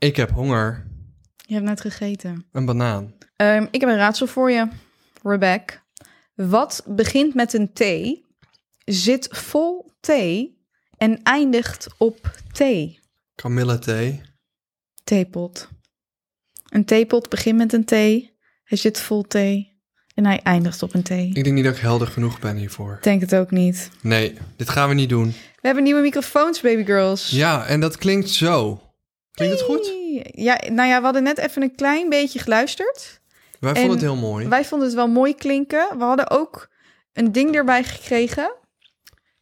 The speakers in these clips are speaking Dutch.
Ik heb honger. Je hebt net gegeten. Een banaan. Ehm, ik heb een raadsel voor je, Rebecca. Wat begint met een T, zit vol thee en eindigt op thee? Kamillethee. Theepot. Een theepot begint met een T, hij zit vol thee en hij eindigt op een T. Ik denk niet dat ik helder genoeg ben hiervoor. Ik denk het ook niet. Nee, dit gaan we niet doen. We hebben nieuwe microfoons, baby girls. Ja, en dat klinkt zo. Klinkt het goed? Ja, nou ja, we hadden net even een klein beetje geluisterd. Wij En vonden het heel mooi. Wij vonden het wel mooi klinken. We hadden ook een ding erbij gekregen.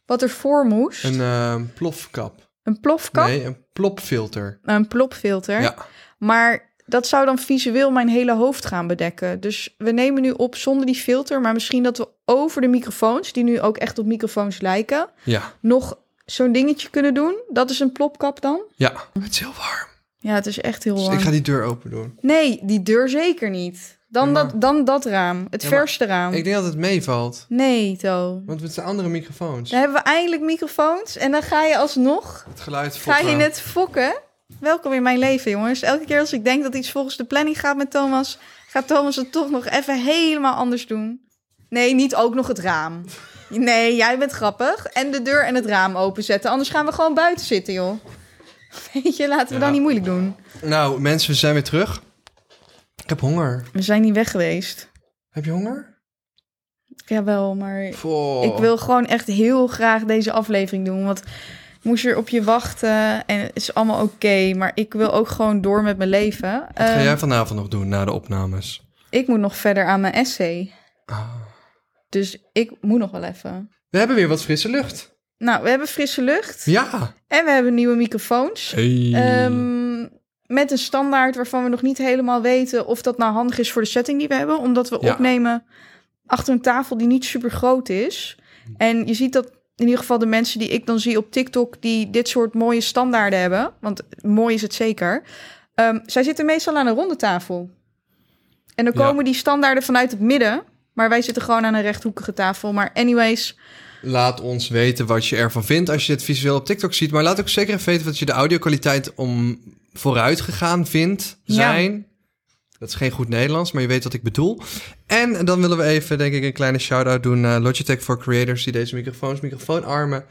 Wat ervoor moest. Een eh, plofkap. Een plofkap. Nee, een plopfilter. Een plopfilter. Ja. Maar dat zou dan visueel mijn hele hoofd gaan bedekken. Dus we nemen nu op zonder die filter. Maar misschien dat we over de microfoons, die nu ook echt op microfoons lijken, Ja. nog zo'n dingetje kunnen doen. Dat is een plopkap dan. Ja. Het is heel warm. Ja, het is echt heel Dus warm. ik ga die deur open doen. Nee, die deur zeker niet. Dan, Ja, maar- dat, dan dat raam. Het Ja, verste raam. Ik denk dat het meevalt. Nee, To. Want het zijn andere microfoons. Dan hebben we eindelijk microfoons. En dan ga je alsnog... Het geluid Ga je fokken. net fokken? Welkom in mijn leven, jongens. Elke keer als ik denk dat iets volgens de planning gaat met Thomas... gaat Thomas het toch nog even helemaal anders doen. Nee, niet ook nog het raam. Nee, jij bent grappig. En de deur en het raam openzetten. Anders gaan we gewoon buiten zitten, joh. Weet je, laten we Ja. dan niet moeilijk doen. Nou, mensen, we zijn weer terug. Ik heb honger. We zijn niet weg geweest. Heb je honger? Jawel, maar ik wil gewoon echt heel graag deze aflevering doen. Want ik moest er op je wachten en het is allemaal oké. maar ik wil ook gewoon door met mijn leven. Wat ga Ehm, jij vanavond nog doen na de opnames? Ik moet nog verder aan mijn essay. Ah. Dus ik moet nog wel even. We hebben weer wat frisse lucht. Nou, we hebben frisse lucht. Ja. En we hebben nieuwe microfoons. Hey. Ehm, met een standaard waarvan we nog niet helemaal weten of dat nou handig is voor de setting die we hebben. Omdat we Ja. opnemen achter een tafel die niet super groot is. En je ziet dat in ieder geval de mensen die ik dan zie op TikTok... die dit soort mooie standaarden hebben. Want mooi is het zeker. ehm, zij zitten meestal aan een ronde tafel. En dan Ja. komen die standaarden vanuit het midden. Maar wij zitten gewoon aan een rechthoekige tafel. Maar anyways, Laat ons weten wat je ervan vindt als je het visueel op TikTok ziet. Maar laat ook zeker even weten wat je de audio-kwaliteit om vooruit gegaan vindt Ja. zijn. Dat is geen goed Nederlands, maar je weet wat ik bedoel. En dan willen we even, denk ik, een kleine shout-out doen naar Logitech for Creators... die deze microfoons, microfoonarmen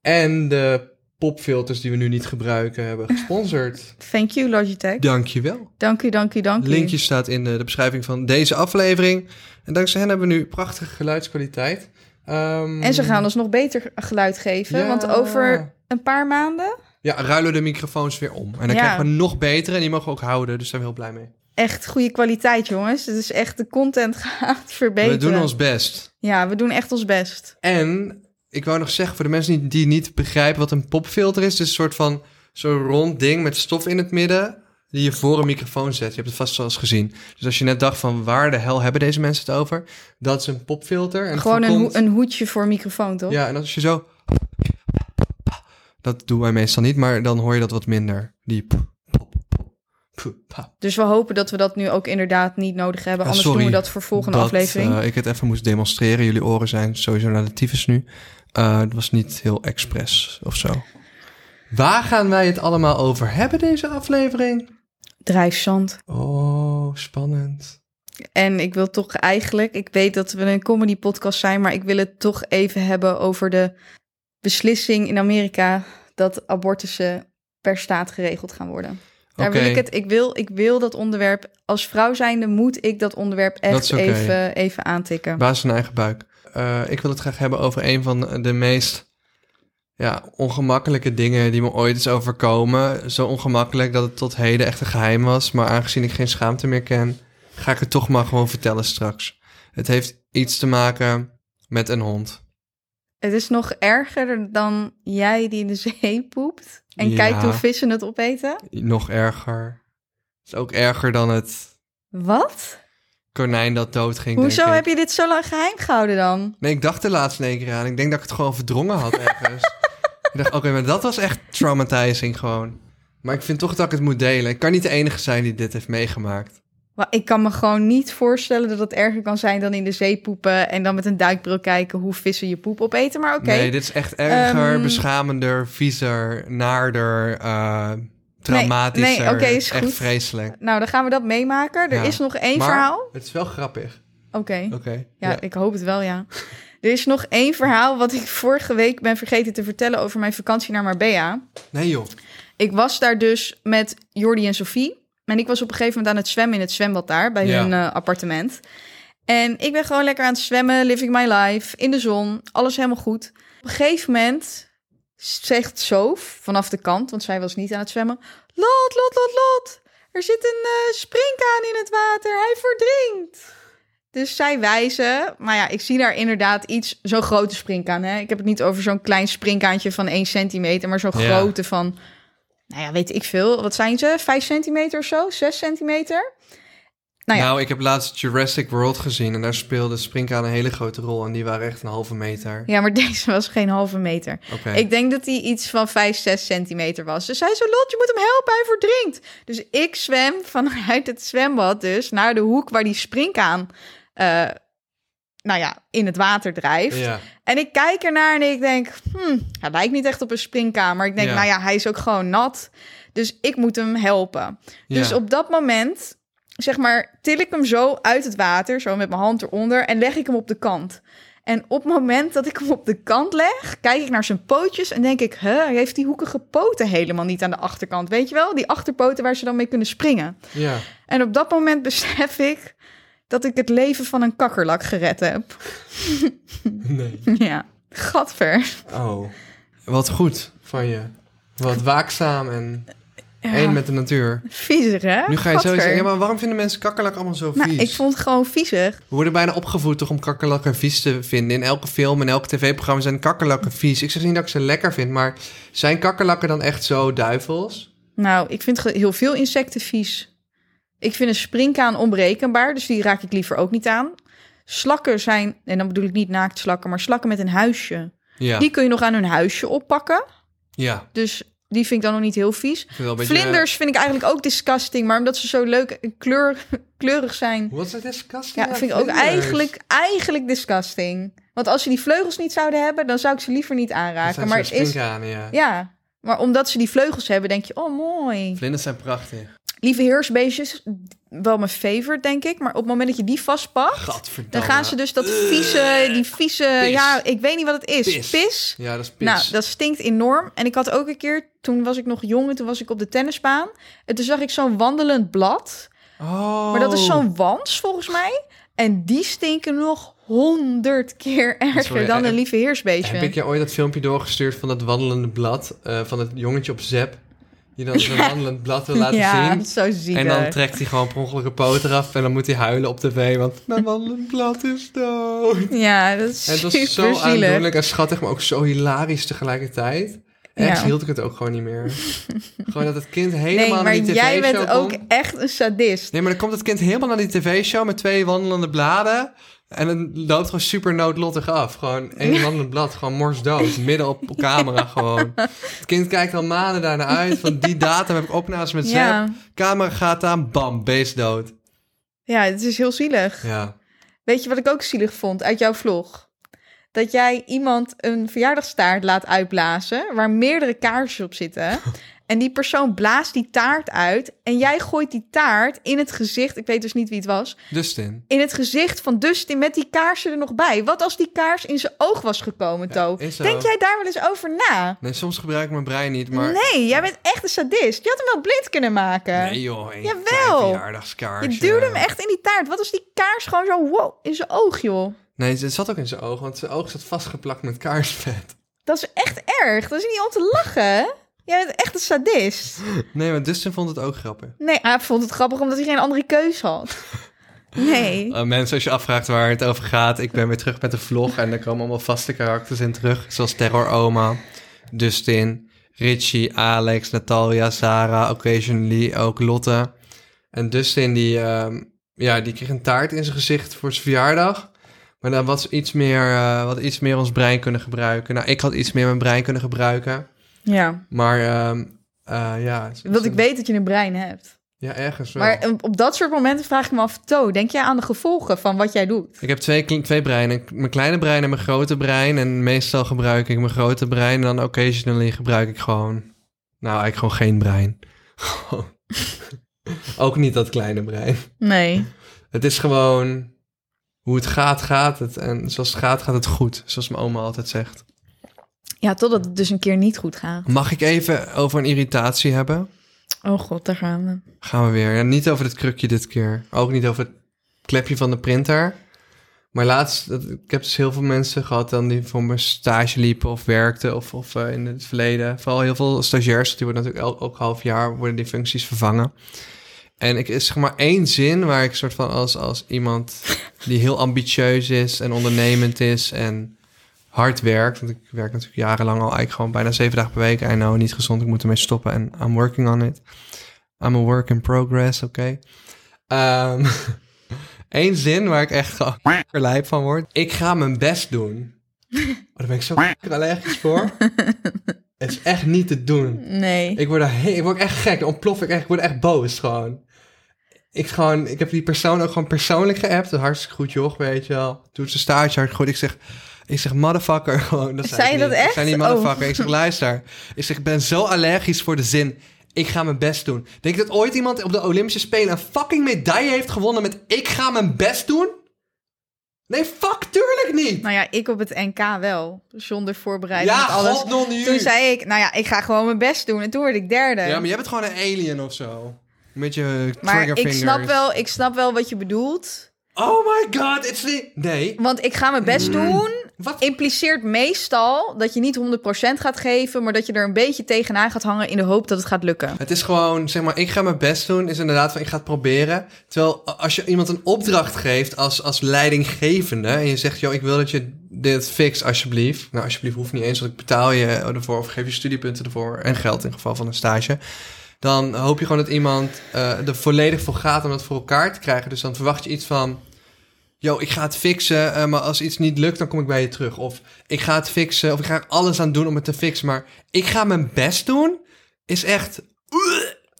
en de popfilters die we nu niet gebruiken hebben gesponsord. thank you Logitech. Dankjewel. Dank u, dank u, dank u. Linkje staat in de, de beschrijving van deze aflevering. En dankzij hen hebben we nu prachtige geluidskwaliteit. Ehm, En ze gaan ons nog beter geluid geven. Ja. Want over een paar maanden... Ja, ruilen de microfoons weer om. En dan Ja. krijgen we nog betere en die mogen we ook houden. Dus daar zijn we heel blij mee. Echt goede kwaliteit, jongens. Het is echt, de content gaat verbeteren. We doen ons best. Ja, we doen echt ons best. En ik wou nog zeggen, voor de mensen die, niet begrijpen wat een popfilter is. Het is een soort van zo'n rond ding met stof in het midden. Die je voor een microfoon zet. Je hebt het vast wel eens gezien. Dus als je net dacht van waar de hel hebben deze mensen het over? Dat is een popfilter. En Gewoon een, voorkomt- ho- een hoedje voor microfoon, toch? Ja, en als je zo... Dat doen wij meestal niet, maar dan hoor je dat wat minder. Die... pop, pop, pop, pop, pop. Dus we hopen dat we dat nu ook inderdaad niet nodig hebben. Ja, Anders sorry doen we dat voor volgende dat, aflevering. eh, ik het even moest demonstreren. Jullie oren zijn sowieso naar de tyfus nu. Het was niet heel expres of zo. Waar gaan wij het allemaal over hebben deze aflevering? Drijfzand. Oh, spannend. En ik wil toch eigenlijk... Ik weet dat we een comedy podcast zijn... maar ik wil het toch even hebben over de beslissing in Amerika... dat abortussen per staat geregeld gaan worden. Daar wil ik het. Ik wil, ik wil dat onderwerp. Als vrouw zijnde moet ik dat onderwerp echt even, even aantikken. Baas zijn eigen buik. Eh, ik wil het graag hebben over een van de meest ja, ongemakkelijke dingen die me ooit is overkomen. Zo ongemakkelijk dat het tot heden echt een geheim was. Maar aangezien ik geen schaamte meer ken, ga ik het toch maar gewoon vertellen straks. Het heeft iets te maken met een hond. Het is nog erger dan jij die in de zee poept. En Ja. kijkt hoe vissen het opeten. Nog erger. Het is ook erger dan het Wat? Konijn dat doodging. Hoezo denk ik. heb je dit zo lang geheim gehouden dan? Nee, ik dacht er laatst in één keer aan. Ik denk dat ik het gewoon verdrongen had ergens. ik dacht, oké, maar dat was echt traumatizing gewoon. Maar ik vind toch dat ik het moet delen. Ik kan niet de enige zijn die dit heeft meegemaakt. Maar ik kan me gewoon niet voorstellen dat het erger kan zijn dan in de zee poepen. En dan met een duikbril kijken hoe vissen je poep opeten. Maar oké. Nee, dit is echt erger, Ehm. beschamender, viezer, naarder, eh, traumatischer. nee, oké, is Echt goed. vreselijk. Nou, dan gaan we dat meemaken. Er Ja. is nog één Maar verhaal. Het is wel grappig. Oké. Oké. Ja, ik hoop het wel, ja. Er is nog één verhaal wat ik vorige week ben vergeten te vertellen over mijn vakantie naar Marbella. Nee joh. Ik was daar dus met Jordi en Sophie. En ik was op een gegeven moment aan het zwemmen in het zwembad daar, bij Ja. hun eh, appartement. En ik ben gewoon lekker aan het zwemmen, living my life, in de zon, alles helemaal goed. Op een gegeven moment zegt Sof vanaf de kant, want zij was niet aan het zwemmen. Lot, Lot, Lot, Lot, er zit een eh springkaan in het water, hij verdrinkt. Dus zij wijzen, maar ja, ik zie daar inderdaad iets, zo'n grote springkaan. Hè? Ik heb het niet over zo'n klein springkaantje van 1 centimeter, maar zo'n Ja. grote van, nou ja, weet ik veel. Wat zijn ze? 5 centimeter of zo? 6 centimeter? Nou Nou, ik heb laatst Jurassic World gezien en daar speelde springkaan een hele grote rol en die waren echt een halve meter. Ja, maar deze was geen halve meter. Ik denk dat hij iets van 5, 6 centimeter was. Dus hij zei, Lot, je moet hem helpen, hij verdrinkt. Dus ik zwem vanuit het zwembad dus naar de hoek waar die springkaan... eh, nou ja, in het water drijft. Ja. En ik kijk ernaar en ik denk, hmm, hij lijkt niet echt op een springkaan. Maar ik denk, Ja. nou ja, hij is ook gewoon nat. Dus ik moet hem helpen. Dus Ja. op dat moment, zeg maar, til ik hem zo uit het water, zo met mijn hand eronder, en leg ik hem op de kant. En op het moment dat ik hem op de kant leg, kijk ik naar zijn pootjes en denk ik, hij heeft die hoekige poten helemaal niet aan de achterkant. Weet je wel? Die achterpoten waar ze dan mee kunnen springen. Ja. En op dat moment besef ik dat ik het leven van een kakkerlak gered heb. Nee. ja, gadver. Oh. Wat goed van je. Wat waakzaam en Ja, één met de natuur. viezig, hè? Nu ga je Gadver. sowieso... Ja, maar waarom vinden mensen kakkerlak allemaal zo vies? Nou, ik vond het gewoon viezig. We worden bijna opgevoed toch om kakkerlakken vies te vinden. In elke film en elk tv-programma zijn kakkerlakken vies. Ik zeg niet dat ik ze lekker vind, maar zijn kakkerlakken dan echt zo duivels? Nou, ik vind heel veel insecten vies. Ik vind een springkaan onberekenbaar, dus die raak ik liever ook niet aan. Slakken zijn, en dan bedoel ik niet naaktslakken, maar slakken met een huisje. Ja. Die kun je nog aan hun huisje oppakken. Ja. Dus die vind ik dan nog niet heel vies. Ik vind wel een beetje- Vlinders vind ik eigenlijk ook disgusting, maar omdat ze zo leuk en kleur, kleurig zijn. Wat is het disgusting? Ja, vind ik ook eigenlijk, eigenlijk disgusting. Want als ze die vleugels niet zouden hebben, dan zou ik ze liever niet Dat aanraken. Maar het is, ja, maar omdat ze die vleugels hebben, denk je, oh mooi. Vlinders zijn prachtig. Lieve heersbeestjes, wel mijn favorite, denk ik. Maar op het moment dat je die vastpakt, dan gaan ze dus dat vieze, die vieze, Pis. ja, ik weet niet wat het is. Pis. Pis. Ja, dat is pis. Nou, dat stinkt enorm. En ik had ook een keer, toen was ik nog jong en toen was ik op de tennisbaan. En toen zag ik zo'n wandelend blad. Oh. Maar dat is zo'n wans, volgens mij. En die stinken nog honderd keer erger Sorry, dan eh, een lieve heersbeestje. Heb ik je ooit dat filmpje doorgestuurd van dat wandelende blad? eh, van het jongetje op Zep? Die dan zo'n wandelend blad wil laten ja, zien. zo ziek. En dan trekt hij gewoon per ongeluk een poot eraf. En dan moet hij huilen op tv. Want mijn wandelend blad is dood. Ja, dat is En het was super zo zielig. aandoenlijk en schattig. Maar ook zo hilarisch tegelijkertijd. Ja. hield ik het ook gewoon niet meer. gewoon dat het kind helemaal Nee, naar maar die tv-show jij bent ook echt een sadist. Nee, maar dan komt het kind helemaal naar die tv-show met twee wandelende bladen. En het loopt gewoon super noodlottig af. Gewoon één wandelend blad, gewoon morsdood. Midden op camera gewoon. Het kind kijkt al maanden daarna uit. Van die datum heb ik opnames met. Ja. Camera gaat aan, bam, beest dood. ja, het is heel zielig. Ja. Weet je wat ik ook zielig vond uit jouw vlog? Dat jij iemand een verjaardagstaart laat uitblazen waar meerdere kaarsjes op zitten. En die persoon blaast die taart uit en jij gooit die taart in het gezicht. Ik weet dus niet wie het was. Dustin. In het gezicht van Dustin met die kaarsen er nog bij. Wat als die kaars in zijn oog was gekomen, To? Denk jij daar wel eens over na? Nee, soms gebruik ik mijn brein niet, maar... Nee, jij bent echt een sadist. Je had hem wel blind kunnen maken. Nee joh, een Jawel. verjaardagskaars. Je duwde hem echt in die taart. Wat als die kaars gewoon zo wow, in zijn oog, joh? Nee, het zat ook in zijn oog, want zijn oog zat vastgeplakt met kaarsvet. Dat is echt erg. Dat is niet om te lachen. Jij bent echt een sadist. Nee, maar Dustin vond het ook grappig. Nee, hij vond het grappig omdat hij geen andere keus had. Nee. Uh, mensen, als je afvraagt waar het over gaat, ik ben weer terug met de vlog en er komen allemaal vaste karakters in terug, zoals Terror Oma, Dustin, Richie, Alex, Natalia, Sarah, occasionally ook Lotte. En Dustin die, ehm, ja, die kreeg een taart in zijn gezicht voor zijn verjaardag. Maar dan was iets meer, eh, wat iets meer ons brein kunnen gebruiken. Nou, ik had iets meer mijn brein kunnen gebruiken. Ja. Maar ehm, eh, ja. Want ik weet dat je een brein hebt. Ja, ergens wel. Maar op- op dat soort momenten vraag ik me af, To, denk jij aan de gevolgen van wat jij doet? Ik heb twee, twee breinen. Mijn kleine brein en mijn grote brein. En meestal gebruik ik mijn grote brein. En dan occasionally gebruik ik gewoon... Nou, eigenlijk gewoon geen brein. Ook niet dat kleine brein. Nee. Het is gewoon hoe het gaat, gaat het. En zoals het gaat, gaat het goed. Zoals mijn oma altijd zegt. Ja, totdat het dus een keer niet goed gaat. Mag ik even over een irritatie hebben? Oh god, daar gaan we. Gaan we weer. Ja, niet over het krukje dit keer. Ook niet over het klepje van de printer. Maar laatst, dat- ik heb dus heel veel mensen gehad dan die voor mijn stage liepen of werkten of, of eh, in het verleden. Vooral heel veel stagiairs, die worden natuurlijk elk, elk half jaar worden die functies vervangen. En ik is zeg maar één zin waar ik soort van als, als iemand die heel ambitieus is en ondernemend is en hard werkt. Want ik werk natuurlijk jarenlang al eigenlijk gewoon bijna zeven dagen per week. I know, niet gezond, ik moet ermee stoppen en I'm working on it. I'm a work in progress, oké. Ehm, Eén zin waar ik echt lijp van word. Ik ga mijn best doen. Oh, daar ben ik zo allergisch voor. Het is echt niet te doen. Nee. Ik word, er ik word echt gek. Dan ontplof ik echt. Ik word echt boos gewoon. Ik, gewoon. ik heb die persoon ook gewoon persoonlijk geappt. Hartstikke goed joh, weet je wel. Doet zijn staartje hard goed. Ik zeg, ik zeg motherfucker gewoon. Dat Zei je dat niet. Ik echt? zei niet Oh. motherfucker. Ik zeg luister. Ik zeg, ik ben zo allergisch voor de zin. Ik ga mijn best doen. Denk je dat ooit iemand op de Olympische Spelen een fucking medaille heeft gewonnen met ik ga mijn best doen? Nee, fuck, tuurlijk niet. Nou ja, ik op het NK wel. Zonder voorbereiding ja, alles. god nog niet. Toen zei ik, nou ja, ik ga gewoon mijn best doen. En toen word ik derde. Ja, maar jij bent gewoon een alien of zo. Met je Maar ik snap, wel, ik snap wel wat je bedoelt. Oh my god, it's the... Nee. Want ik ga mijn best doen Wat? impliceert meestal dat je niet 100% gaat geven, maar dat je er een beetje tegenaan gaat hangen in de hoop dat het gaat lukken. Het is gewoon, zeg maar, ik ga mijn best doen. Is inderdaad van, ik ga het proberen. Terwijl als je iemand een opdracht geeft als, als leidinggevende... en je zegt, joh, ik wil dat je dit fixt, alsjeblieft. Nou, alsjeblieft hoeft niet eens, want ik betaal je ervoor... of geef je studiepunten ervoor en geld in geval van een stage... Dan hoop je gewoon dat iemand eh, er volledig voor gaat om dat voor elkaar te krijgen. Dus dan verwacht je iets van... Yo, ik ga het fixen, eh, maar als iets niet lukt, dan kom ik bij je terug. Of ik ga het fixen, of ik ga er alles aan doen om het te fixen. Maar ik ga mijn best doen, is echt...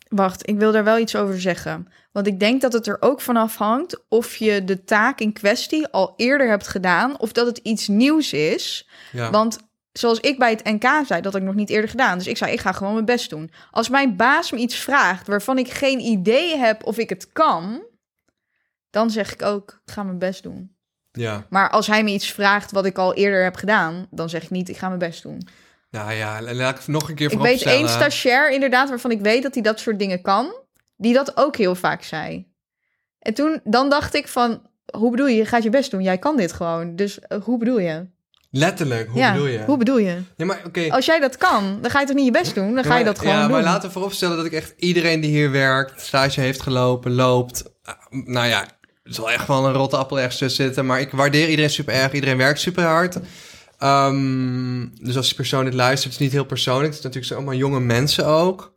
Wacht, ik wil daar wel iets over zeggen. Want ik denk dat het er ook van afhangt of je de taak in kwestie al eerder hebt gedaan of dat het iets nieuws is. Ja. Want zoals ik bij het NK zei, dat had ik nog niet eerder gedaan. Dus ik zei, ik ga gewoon mijn best doen. Als mijn baas me iets vraagt waarvan ik geen idee heb of ik het kan, dan zeg ik ook, ik ga mijn best doen. ja. Maar als hij me iets vraagt wat ik al eerder heb gedaan, dan zeg ik niet, ik ga mijn best doen. Nou ja, laat ik nog een keer Ik weet één stagiair inderdaad, waarvan ik weet dat hij dat soort dingen kan, die dat ook heel vaak zei. En toen, dan dacht ik van, hoe bedoel je, je gaat je best doen, jij kan dit gewoon. Dus eh, hoe bedoel je? Letterlijk, hoe ja, bedoel je? hoe bedoel je? Ja, maar oké. Als jij dat kan, dan ga je toch niet je best doen? Dan ga je dat gewoon ja, doen. maar laten we vooropstellen dat ik echt iedereen die hier werkt, stage heeft gelopen, loopt. ah, Nou ja, er zal echt wel een rotte appel ergens tussen zitten. Maar ik waardeer iedereen super erg. Iedereen werkt super hard. Ehm, dus als die persoon dit luistert, het is niet heel persoonlijk. Het is natuurlijk allemaal jonge mensen ook.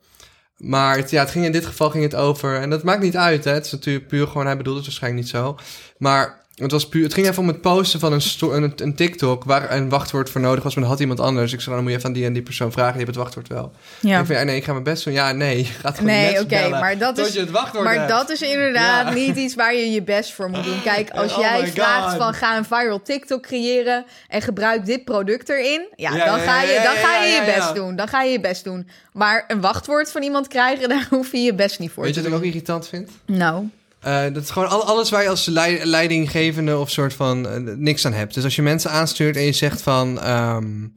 Maar het, ja, het ging in dit geval ging het over. En dat maakt niet uit. Hè. Het is natuurlijk puur gewoon, hij bedoelt het waarschijnlijk niet zo. Maar het, was puur, het ging even om het posten van een, een, een TikTok waar een wachtwoord voor nodig was. Maar dan had iemand anders. Ik zei, dan moet je even aan die en die persoon vragen. Die heeft het wachtwoord wel. ja. Ik vind, ja, nee, ik ga mijn best doen. Ja, nee, je gaat gewoon Nee, oké, maar dat is- je het wachtwoord Maar hebt. dat is inderdaad Ja. niet iets waar je je best voor moet doen. Kijk, als Oh jij vraagt van ga een viral TikTok creëren en gebruik dit product erin, ja, Ja, dan ga je, dan ga je je best doen. Dan ga je je best doen. Maar een wachtwoord van iemand krijgen, daar hoef je je best niet voor Weet je te wat ik doen. ook irritant vind? Nou, Eh, dat is gewoon al- alles waar je als lei- leidinggevende of soort van eh, niks aan hebt. Dus als je mensen aanstuurt en je zegt van... ehm,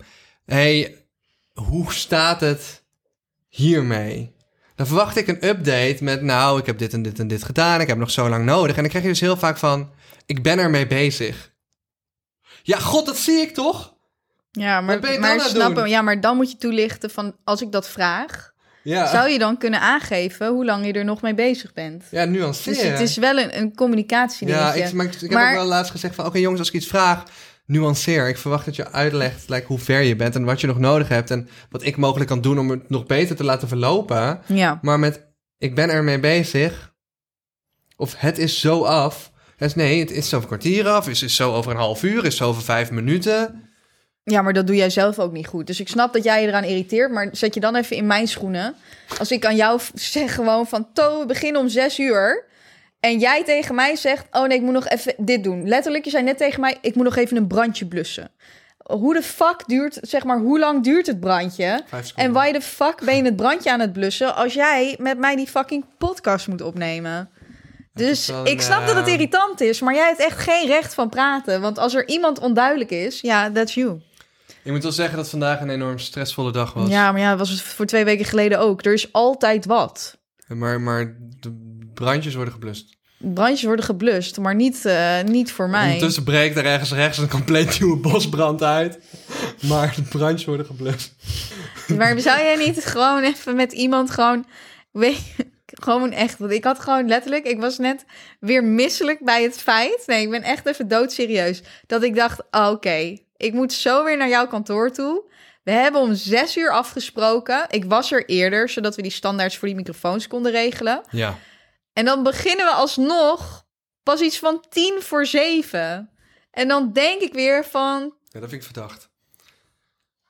hey, hoe staat het hiermee? Dan verwacht ik een update met... Nou, ik heb dit en dit en dit gedaan. Ik heb nog zo lang nodig. En dan krijg je dus heel vaak van... Ik ben ermee bezig. Ja, god, dat zie ik toch? ja, maar. Ja, maar dan moet je toelichten van als ik dat vraag, Ja, zou je dan kunnen aangeven hoe lang je er nog mee bezig bent? ja nuanceren. Dus het is wel een, een communicatiedingetje. Ja, ik, maar ik, ik heb ook wel laatst gezegd van... Oké jongens, als ik iets vraag, nuanceer. Ik verwacht dat je uitlegt like, hoe ver je bent en wat je nog nodig hebt... en wat ik mogelijk kan doen om het nog beter te laten verlopen. Ja. Maar met, ik ben ermee bezig... of het is zo af... Dus nee, het is zo over kwartier af, is, is zo over een half uur, is zo over vijf minuten. Ja, maar dat doe jij zelf ook niet goed. Dus ik snap dat jij je eraan irriteert, maar zet je dan even in mijn schoenen. Als ik aan jou zeg gewoon van, To, we beginnen om zes uur. En jij tegen mij zegt, oh nee, ik moet nog even dit doen. Letterlijk, je zei net tegen mij, ik moet nog even een brandje blussen. hoe de fuck duurt, zeg maar, hoe lang duurt het brandje? En why the fuck ben je het brandje aan het blussen als jij met mij die fucking podcast moet opnemen? Dus ik snap dat het eh, irritant is, maar jij hebt echt geen recht van praten. Want als er iemand onduidelijk is, ja, that's you. Ik moet wel zeggen dat vandaag een enorm stressvolle dag was. Ja, maar ja, dat was het voor twee weken geleden ook. Er is altijd wat. Maar, maar de brandjes worden geblust. Brandjes worden geblust, maar niet, eh, niet voor mij. Ondertussen breekt er ergens rechts een compleet nieuwe bosbrand uit. Maar de brandjes worden geblust. Maar zou jij niet gewoon even met iemand gewoon... Weet, gewoon echt, want ik had gewoon letterlijk... Ik was net weer misselijk bij het feit... Nee, ik ben echt even doodserieus. Dat ik dacht, oké, ik moet zo weer naar jouw kantoor toe. We hebben om zes uur afgesproken. Ik was er eerder, zodat we die standaards voor die microfoons konden regelen. Ja. En dan beginnen we alsnog pas iets van tien voor zeven. En dan denk ik weer van, ja, dat vind ik verdacht.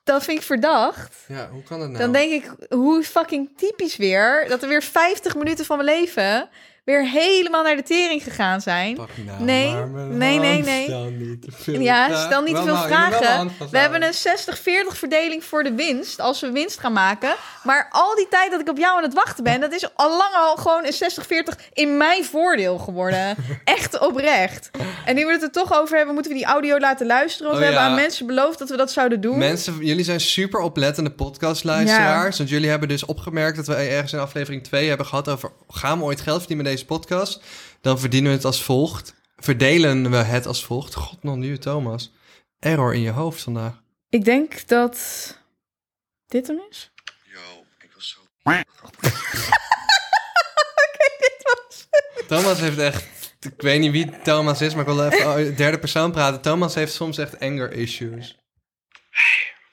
Dat vind ik verdacht. Ja, hoe kan dat nou? Dan denk ik, hoe fucking typisch weer... dat er weer 50 minuten van mijn leven... weer helemaal naar de tering gegaan zijn. Nou Nee, nee, nee. Stel niet te veel Ja, vragen. stel niet te veel vragen. We hebben een 60-40 verdeling voor de winst... als we winst gaan maken. Maar al die tijd dat ik op jou aan het wachten ben... dat is al lang al gewoon een 60-40 in mijn voordeel geworden. Echt oprecht. En nu we het er toch over hebben... moeten we die audio laten luisteren. Want Oh, we hebben aan mensen beloofd dat we dat zouden doen. Mensen, jullie zijn super oplettende podcastluisteraars. Want jullie hebben dus opgemerkt dat we ergens in aflevering 2 hebben gehad over... gaan we ooit geld verdienen met deze podcast? Dan verdienen we het als volgt. Verdelen we het als volgt. God, nog nu Thomas. Error in je hoofd vandaag. Ik denk dat dit hem is. Yo, ik was zo... Thomas heeft echt... Ik weet niet wie Thomas is, maar ik wil even in derde persoon praten. Thomas heeft soms echt anger issues.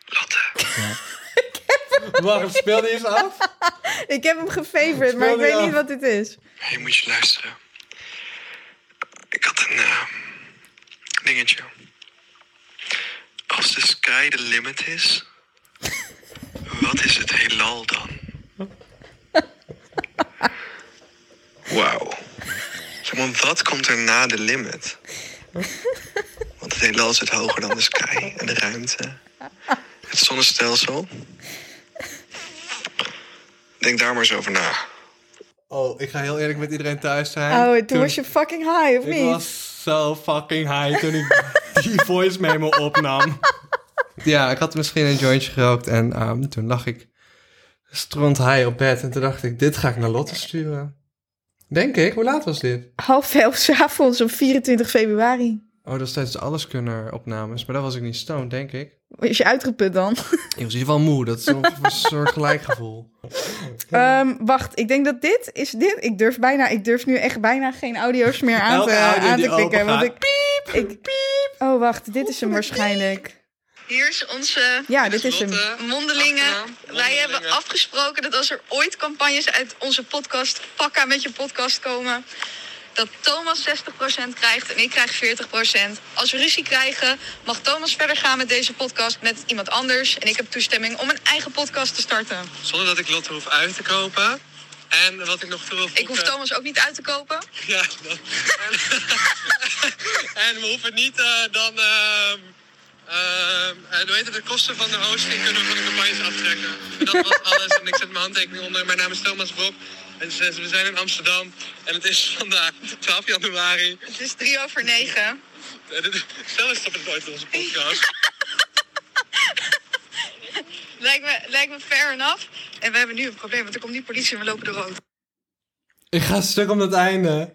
Lotte, Wacht, speel die eens af? Ik heb hem gefavorite, maar ik weet af. niet wat dit is. Hey, moet je luisteren. Ik had een eh, dingetje. Als de sky de limit is, wat is het heelal dan? Wauw. Zeg maar, wat komt er na de limit? Want het heelal zit hoger dan de sky en de ruimte. Het zonnestelsel. Denk daar maar eens over na. Oh, ik ga heel eerlijk met iedereen thuis zijn. Oh, toen was je fucking high, of Ik niet? was zo fucking high toen ik die voice memo opnam. Ja, ik had misschien een jointje gerookt en ehm, toen lag ik stront high op bed. En toen dacht ik, dit ga ik naar Lotte sturen. Denk ik, hoe laat was dit? Half elf 's avonds op 24 februari. Oh, dat is tijdens de Alleskunner opnames. Maar dat was ik niet stoned, denk ik. Is je uitgeput dan? Ik was in ieder geval moe. Dat is een soort gelijkgevoel. Ehm, wacht, ik denk dat dit is dit. Ik durf bijna, ik durf nu echt bijna geen audio's meer aan te, audio aan te klikken. Want ik, ik, piep. Oh, wacht, dit is hem waarschijnlijk. Hier is onze Ja, dit is hem. mondelingen. Wij hebben afgesproken dat als er ooit campagnes uit onze podcast, pakka met je podcast komen, dat Thomas 60% krijgt en ik krijg 40%. Als we ruzie krijgen, mag Thomas verder gaan met deze podcast met iemand anders. En ik heb toestemming om een eigen podcast te starten. Zonder dat ik Lotte hoef uit te kopen. En wat ik nog toe wil Ik hoef Thomas ook niet uit te kopen. Ja, dat. En, en we hoeven niet eh, dan... ehm heet het, de kosten van de hosting kunnen we van de campagnes aftrekken. En dat was alles. En ik zet mijn handtekening onder. Mijn naam is Thomas Brok. En ze- we zijn in Amsterdam. En het is vandaag 12 januari. Het is drie over negen. Dit- Stel eens op het nooit in onze podcast. Lijkt me, lijkt me fair enough. En we hebben nu een probleem, want er komt die politie en we lopen de rood. Ik ga stuk om het einde.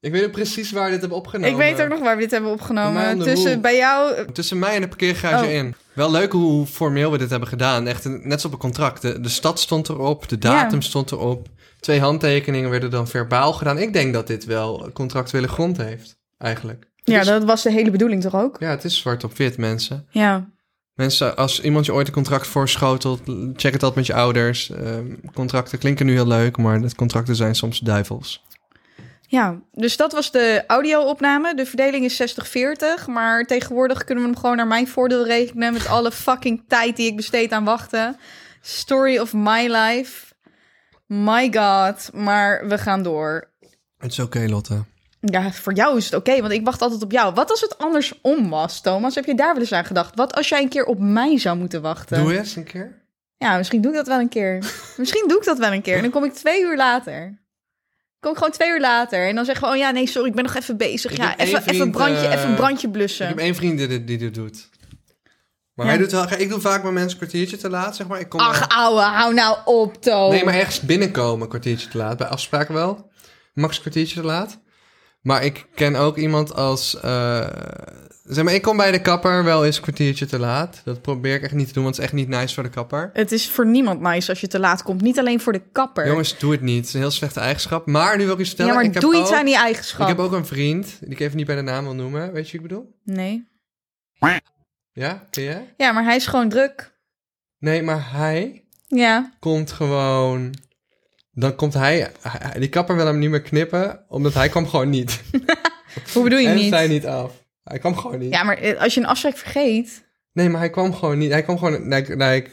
Ik weet ook precies waar we dit hebben opgenomen. Ik weet ook nog waar we dit hebben opgenomen. Tussen bij jou. Tussen mij en de parkeergarage Oh. in. Wel leuk hoe formeel we dit hebben gedaan. Echt een- net zoals op een contract. De, de stad stond erop, de datum Ja. stond erop. Twee handtekeningen werden dan verbaal gedaan. Ik denk dat dit wel contractuele grond heeft, eigenlijk. Ja, dat was de hele bedoeling toch ook? Ja, het is zwart op wit, mensen. Ja. Mensen, als iemand je ooit een contract voorschotelt, check het altijd met je ouders. Ehm, contracten klinken nu heel leuk, maar de contracten zijn soms duivels. Ja, dus dat was de audio-opname. De verdeling is 60-40. Maar tegenwoordig kunnen we hem gewoon naar mijn voordeel rekenen. Met alle fucking tijd die ik besteed aan wachten. Story of my life. My god. Maar we gaan door. Het is oké, Lotte. Ja, voor jou is het oké, want ik wacht altijd op jou. Wat als het andersom was, Thomas? Heb je daar wel eens aan gedacht? Wat als jij een keer op mij zou moeten wachten? Doe eens een keer. Ja, misschien doe ik dat wel een keer. misschien doe ik dat wel een keer. En dan kom ik twee uur later. Kom ik gewoon twee uur later. En dan zeggen we, oh ja, nee, sorry, ik ben nog even bezig. Ik ja, even, even, vriend, brandje, eh, even een brandje Ik blussen. heb één vriend die dit, die dit doet. Maar Ja. hij doet wel, ik doe vaak mijn mensen een kwartiertje te laat, zeg maar. Ik kom Ach, ouwe, hou nou op, Toon. Nee, maar ergens binnenkomen een kwartiertje te laat. Bij afspraken wel. Max een kwartiertje te laat. Maar ik ken ook iemand als... eh, zeg maar, ik kom bij de kapper wel eens een kwartiertje te laat. Dat probeer ik echt niet te doen, want het is echt niet nice voor de kapper. Het is voor niemand nice als je te laat komt. Niet alleen voor de kapper. Jongens, doe het niet. Het is een heel slechte eigenschap. Maar nu wil ik iets vertellen. ja, maar ik heb doe iets ook, aan die eigenschap. Ik heb ook een vriend, die ik even niet bij de naam wil noemen. Weet je wie ik bedoel? Nee. Ja, ken jij? Ja, maar hij is gewoon druk. Nee, maar hij Ja. komt gewoon... Dan komt hij... hij- Die kapper wil hem niet meer knippen, omdat hij kwam gewoon niet. Hoe bedoel je en niet? zij niet af. Hij kwam gewoon niet. Ja, maar eh, als je een afspraak vergeet... Nee, maar hij kwam gewoon niet. Hij kwam gewoon like, like,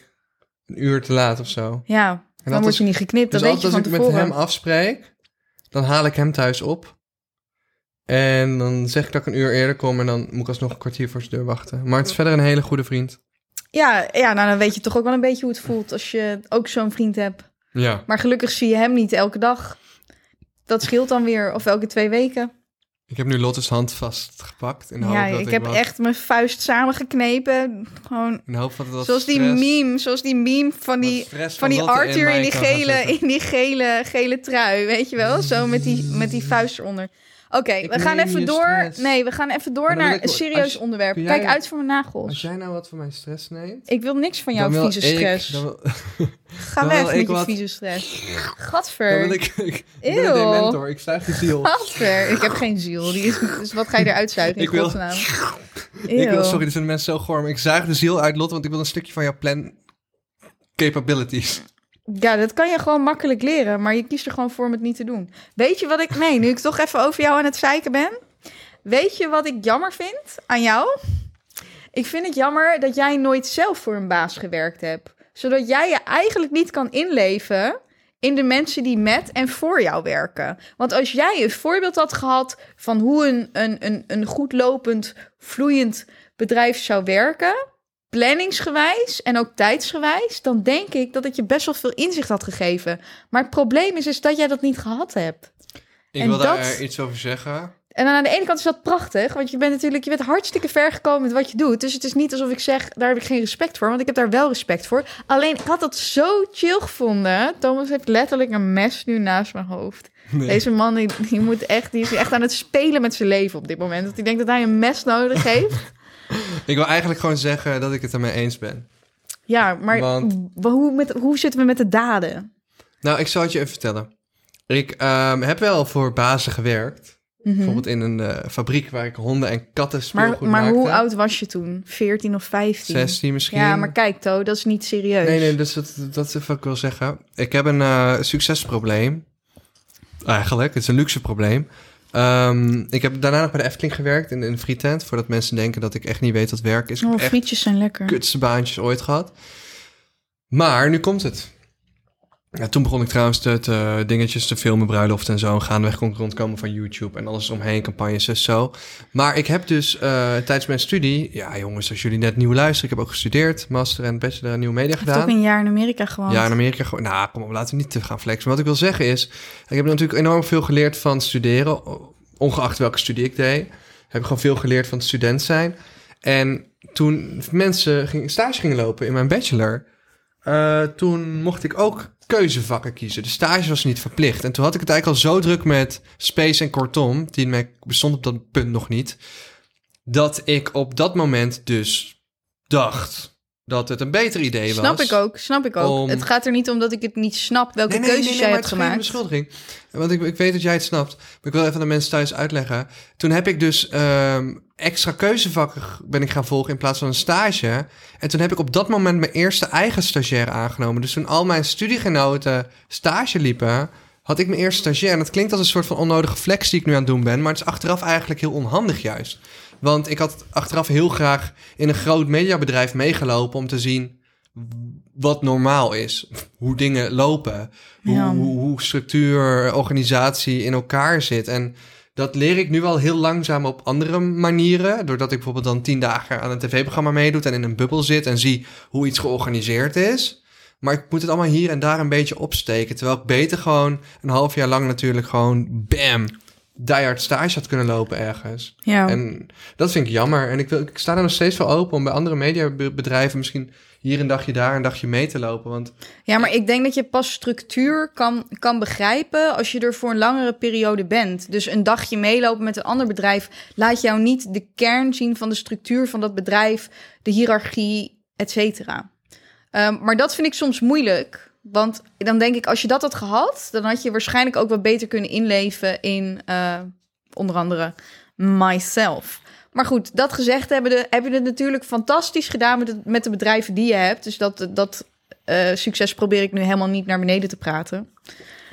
een uur te laat of zo. Ja, dan word je niet geknipt. Dus dat weet je altijd van als ik met tevoren. hem afspreek, dan haal ik hem thuis op. En dan zeg ik dat ik een uur eerder kom en dan moet ik alsnog een kwartier voor zijn deur wachten. Maar het is verder een hele goede vriend. Ja, ja, nou dan weet je toch ook wel een beetje hoe het voelt als je ook zo'n vriend hebt. Ja. Maar gelukkig zie je hem niet elke dag. Dat scheelt dan weer, of elke twee weken. Ik heb nu Lotte's hand vastgepakt. In de Ja, hoop dat ik ik heb wat- echt mijn vuist samengeknepen. Gewoon In de hoop dat het zoals die meme, zoals die meme van die, van die Arthur in mij die gele, in die gele, gele trui, weet je wel? Zo met die, met die vuist eronder. Oké, we gaan even door. Nee, we gaan even door naar een serieus onderwerp. Kijk uit voor mijn nagels. Als jij nou wat van mijn stress neemt... Ik wil niks van jouw vieze stress. Ga weg met je vieze stress. Gadver. ik... ik ik ben een dementor, ik zuig je ziel. Gadver. Ik heb geen ziel. Die is, dus wat ga je eruit zuigen in Ik wil- godsnaam? Ik wil, Eeuw. sorry, dit zijn mensen zo goor, maar ik zuig de ziel uit Lotte, want ik wil een stukje van jouw plan capabilities. Ja, dat kan je gewoon makkelijk leren, maar je kiest er gewoon voor om het niet te doen. Weet je wat ik... Nee, nu ik toch even over jou aan het zeiken ben. Weet je wat ik jammer vind aan jou? Ik vind het jammer dat jij nooit zelf voor een baas gewerkt hebt. Zodat jij je eigenlijk niet kan inleven in de mensen die met en voor jou werken. Want als jij een voorbeeld had gehad van hoe een, een, een, een goed lopend, vloeiend bedrijf zou werken, planningsgewijs en ook tijdsgewijs, dan denk ik dat het je best wel veel inzicht had gegeven. Maar het probleem is, is dat jij dat niet gehad hebt. Ik En wil daar dat- eh, iets over zeggen. En dan aan de ene kant is dat prachtig, want je bent natuurlijk je bent hartstikke ver gekomen met wat je doet. Dus het is niet alsof ik zeg, daar heb ik geen respect voor, want ik heb daar wel respect voor. Alleen, ik had dat zo chill gevonden. Thomas heeft letterlijk een mes nu naast mijn hoofd. Deze man, die, die, moet echt, die is echt aan het spelen met zijn leven op dit moment. Dat hij denkt dat hij een mes nodig heeft. Ik wil eigenlijk gewoon zeggen dat ik het ermee eens ben. Ja, maar Want- hoe, met, hoe zitten we met de daden? Nou, ik zal het je even vertellen. Ik ehm, heb wel voor bazen gewerkt. Mhm. Bijvoorbeeld in een eh, fabriek waar ik honden en katten Maar, speelgoed maar hoe maakte. oud was je toen? 14 of 15? 16 misschien. Ja, maar kijk, To, dat is niet serieus. Nee, nee, dus dat, dat is wat ik wil zeggen. Ik heb een eh, succesprobleem. Eigenlijk, het is een luxe probleem. Ehm, ik heb daarna nog bij de Efteling gewerkt in in een frietent. Voordat mensen denken dat ik echt niet weet wat werk is. Oh, frietjes zijn lekker. kutste baantjes ooit gehad. Maar nu komt het. Ja, toen begon ik trouwens te, te- dingetjes te filmen, bruiloft en zo. En gaandeweg kon ik rondkomen van YouTube en alles omheen, campagnes en zo. Maar ik heb dus eh, tijdens mijn studie... Ja, jongens, als jullie net nieuw luisteren. Ik heb ook gestudeerd, master en bachelor en nieuwe media Ik heb ook gedaan. een jaar in Amerika gewoond. Ja, in Amerika gewoon. Nou, kom op, laten we niet te gaan flexen. Maar wat ik wil zeggen is, ik heb natuurlijk enorm veel geleerd van studeren, ongeacht welke studie ik deed. Heb ik gewoon veel geleerd van student zijn. En toen mensen gingen, stage gingen lopen in mijn bachelor, eh, toen mocht ik ook keuzevakken kiezen. De stage was niet verplicht. En toen had ik het eigenlijk al zo druk met Space en Kortom, die mij bestond op dat punt nog niet, dat ik op dat moment dus dacht dat het een beter idee was. Snap ik ook, snap ik ook. om- Het gaat er niet om dat ik het niet snap welke keuzes jij hebt gemaakt. beschuldiging. Want ik, ik weet dat jij het snapt. Maar ik wil even aan de mensen thuis uitleggen. Toen heb ik dus ehm, extra keuzevakken ben ik gaan volgen in plaats van een stage. En toen heb ik op dat moment mijn eerste eigen stagiair aangenomen. Dus toen al mijn studiegenoten stage liepen, had ik mijn eerste stagiair. En dat klinkt als een soort van onnodige flex die ik nu aan het doen ben. Maar het is achteraf eigenlijk heel onhandig juist. Want ik had achteraf heel graag in een groot mediabedrijf meegelopen om te zien wat normaal is. Hoe dingen lopen. Hoe, Ja. hoe, hoe structuur, organisatie in elkaar zit. En Dat leer ik nu wel heel langzaam op andere manieren. Doordat ik bijvoorbeeld dan tien dagen aan een tv-programma meedoet en in een bubbel zit en zie hoe iets georganiseerd is. Maar ik moet het allemaal hier en daar een beetje opsteken. Terwijl ik beter gewoon een half jaar lang natuurlijk gewoon bam, diehard stage had kunnen lopen ergens. Ja. En dat vind ik jammer. En ik, wil, ik sta er nog steeds voor open om bij andere mediabedrijven misschien hier een dagje daar een dagje mee te lopen. Want Ja, maar ik denk dat je pas structuur kan, kan begrijpen als je er voor een langere periode bent. Dus een dagje meelopen met een ander bedrijf laat jou niet de kern zien van de structuur van dat bedrijf, de hiërarchie, et cetera. Ehm, maar dat vind ik soms moeilijk. Want dan denk ik, als je dat had gehad, dan had je waarschijnlijk ook wat beter kunnen inleven in eh, onder andere myself. Maar goed, dat gezegd hebben, de, heb je het natuurlijk fantastisch gedaan met, het, met de bedrijven die je hebt. Dus dat, dat eh, succes probeer ik nu helemaal niet naar beneden te praten.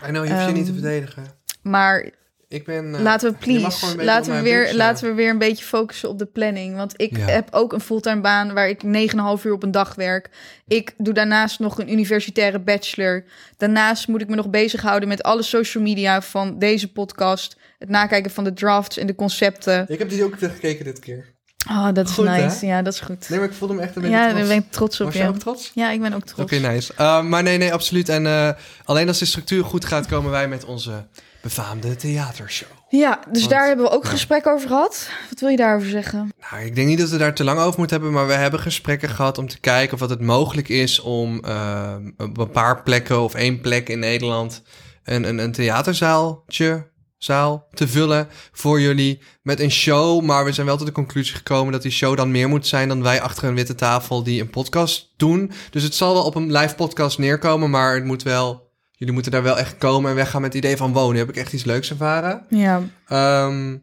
I know, je hoeft je niet te Ehm, verdedigen. Maar Ik ben... eh, laten we please, laten we, weer, laten we weer een beetje focussen op de planning. Want ik Ja. heb ook een fulltime baan waar ik 9,5 uur op een dag werk. Ik doe daarnaast nog een universitaire bachelor. Daarnaast moet ik me nog bezighouden met alle social media van deze podcast. Het nakijken van de drafts en de concepten. Ik heb die ook gekeken dit keer. Oh, dat is Goed, hè? nice. Ja, dat is goed. Nee, maar ik voelde me echt een beetje Ja, trots. daar ben ik trots op Was je. ook trots? Ja, ik ben ook trots. Oké, nice. Uh, maar nee, nee, absoluut. En eh, alleen als de structuur goed gaat, komen wij met onze befaamde theatershow. Ja, dus Want- daar hebben we ook gesprek over gehad. Wat wil je daarover zeggen? Nou, ik denk niet dat we daar te lang over moeten hebben, maar we hebben gesprekken gehad om te kijken of wat het mogelijk is om op een paar plekken of één plek in Nederland een, een, een theaterzaaltje zaal te vullen voor jullie met een show. Maar we zijn wel tot de conclusie gekomen dat die show dan meer moet zijn dan wij achter een witte tafel die een podcast doen. Dus het zal wel op een live podcast neerkomen, maar het moet wel. Jullie moeten daar wel echt komen en weggaan met het idee van wonen. Heb ik echt iets leuks ervaren? Ja, Ehm,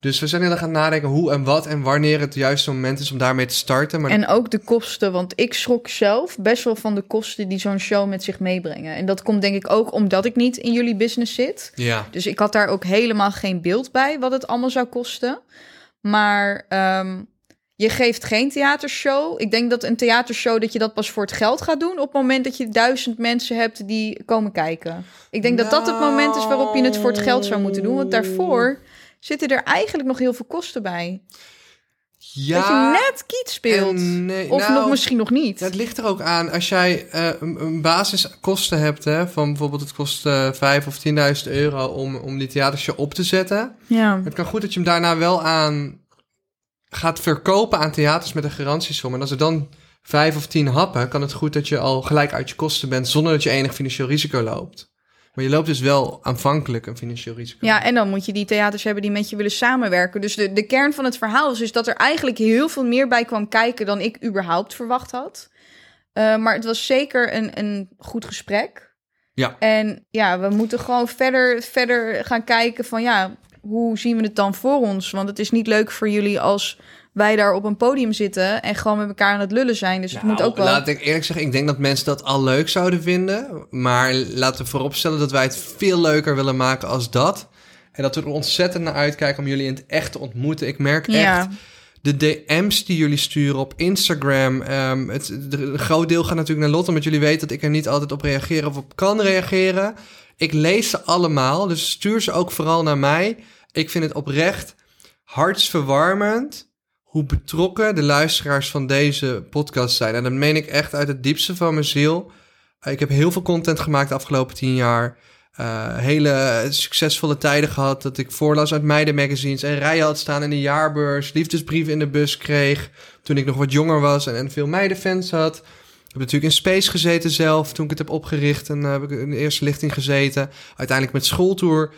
dus we zijn heel erg aan het nadenken hoe en wat en wanneer het juiste moment is om daarmee te starten. Maar en ook de kosten, want ik schrok zelf best wel van de kosten die zo'n show met zich meebrengen. En dat komt denk ik ook omdat ik niet in jullie business zit. ja, Dus ik had daar ook helemaal geen beeld bij wat het allemaal zou kosten. Maar ehm, je geeft geen theatershow. Ik denk dat een theatershow dat je dat pas voor het geld gaat doen op het moment dat je duizend mensen hebt die komen kijken. Ik denk dat dat het moment is waarop je het voor het geld zou moeten doen. Want daarvoor zitten er eigenlijk nog heel veel kosten bij. ja dat je net kiet speelt. nee, of nou, nog misschien nog niet. het ligt er ook aan als jij eh, een, een basiskosten hebt, hè, van bijvoorbeeld het kost eh 5 of 10.000 euro om, om die theatershow op te zetten. Ja. Het kan goed dat je hem daarna wel aan gaat verkopen aan theaters met een garantiesom. En als er dan vijf of tien happen, kan het goed dat je al gelijk uit je kosten bent zonder dat je enig financieel risico loopt. Maar je loopt dus wel aanvankelijk een financieel risico. Ja, en dan moet je die theaters hebben die met je willen samenwerken. Dus de, de kern van het verhaal is dus dat er eigenlijk heel veel meer bij kwam kijken dan ik überhaupt verwacht had. Eh, maar het was zeker een, een goed gesprek. Ja. En ja, we moeten gewoon verder, verder gaan kijken van ja, hoe zien we het dan voor ons? Want het is niet leuk voor jullie als wij daar op een podium zitten en gewoon met elkaar aan het lullen zijn. Dus het Nou, moet ook wel... Laat ik eerlijk zeggen, ik denk dat mensen dat al leuk zouden vinden. Maar laten we vooropstellen dat wij het veel leuker willen maken als dat. En dat we er ontzettend naar uitkijken om jullie in het echt te ontmoeten. Ik merk Ja. echt de DM's die jullie sturen op Instagram. ehm, het, de- een groot deel gaat natuurlijk naar Lotte, omdat jullie weten dat ik er niet altijd op reageer of op kan reageren. Ik lees ze allemaal, dus stuur ze ook vooral naar mij. Ik vind het oprecht hartsverwarmend hoe betrokken de luisteraars van deze podcast zijn. En dat meen ik echt uit het diepste van mijn ziel. Ik heb heel veel content gemaakt de afgelopen tien jaar. Eh, hele succesvolle tijden gehad. Dat ik voorlas uit meidenmagazines en rijen had staan in de jaarbeurs. Liefdesbrieven in de bus kreeg. Toen ik nog wat jonger was en, en veel meidenfans had. Heb natuurlijk in Space gezeten zelf toen ik het heb opgericht. En eh, heb ik in de eerste lichting gezeten. Uiteindelijk met schooltour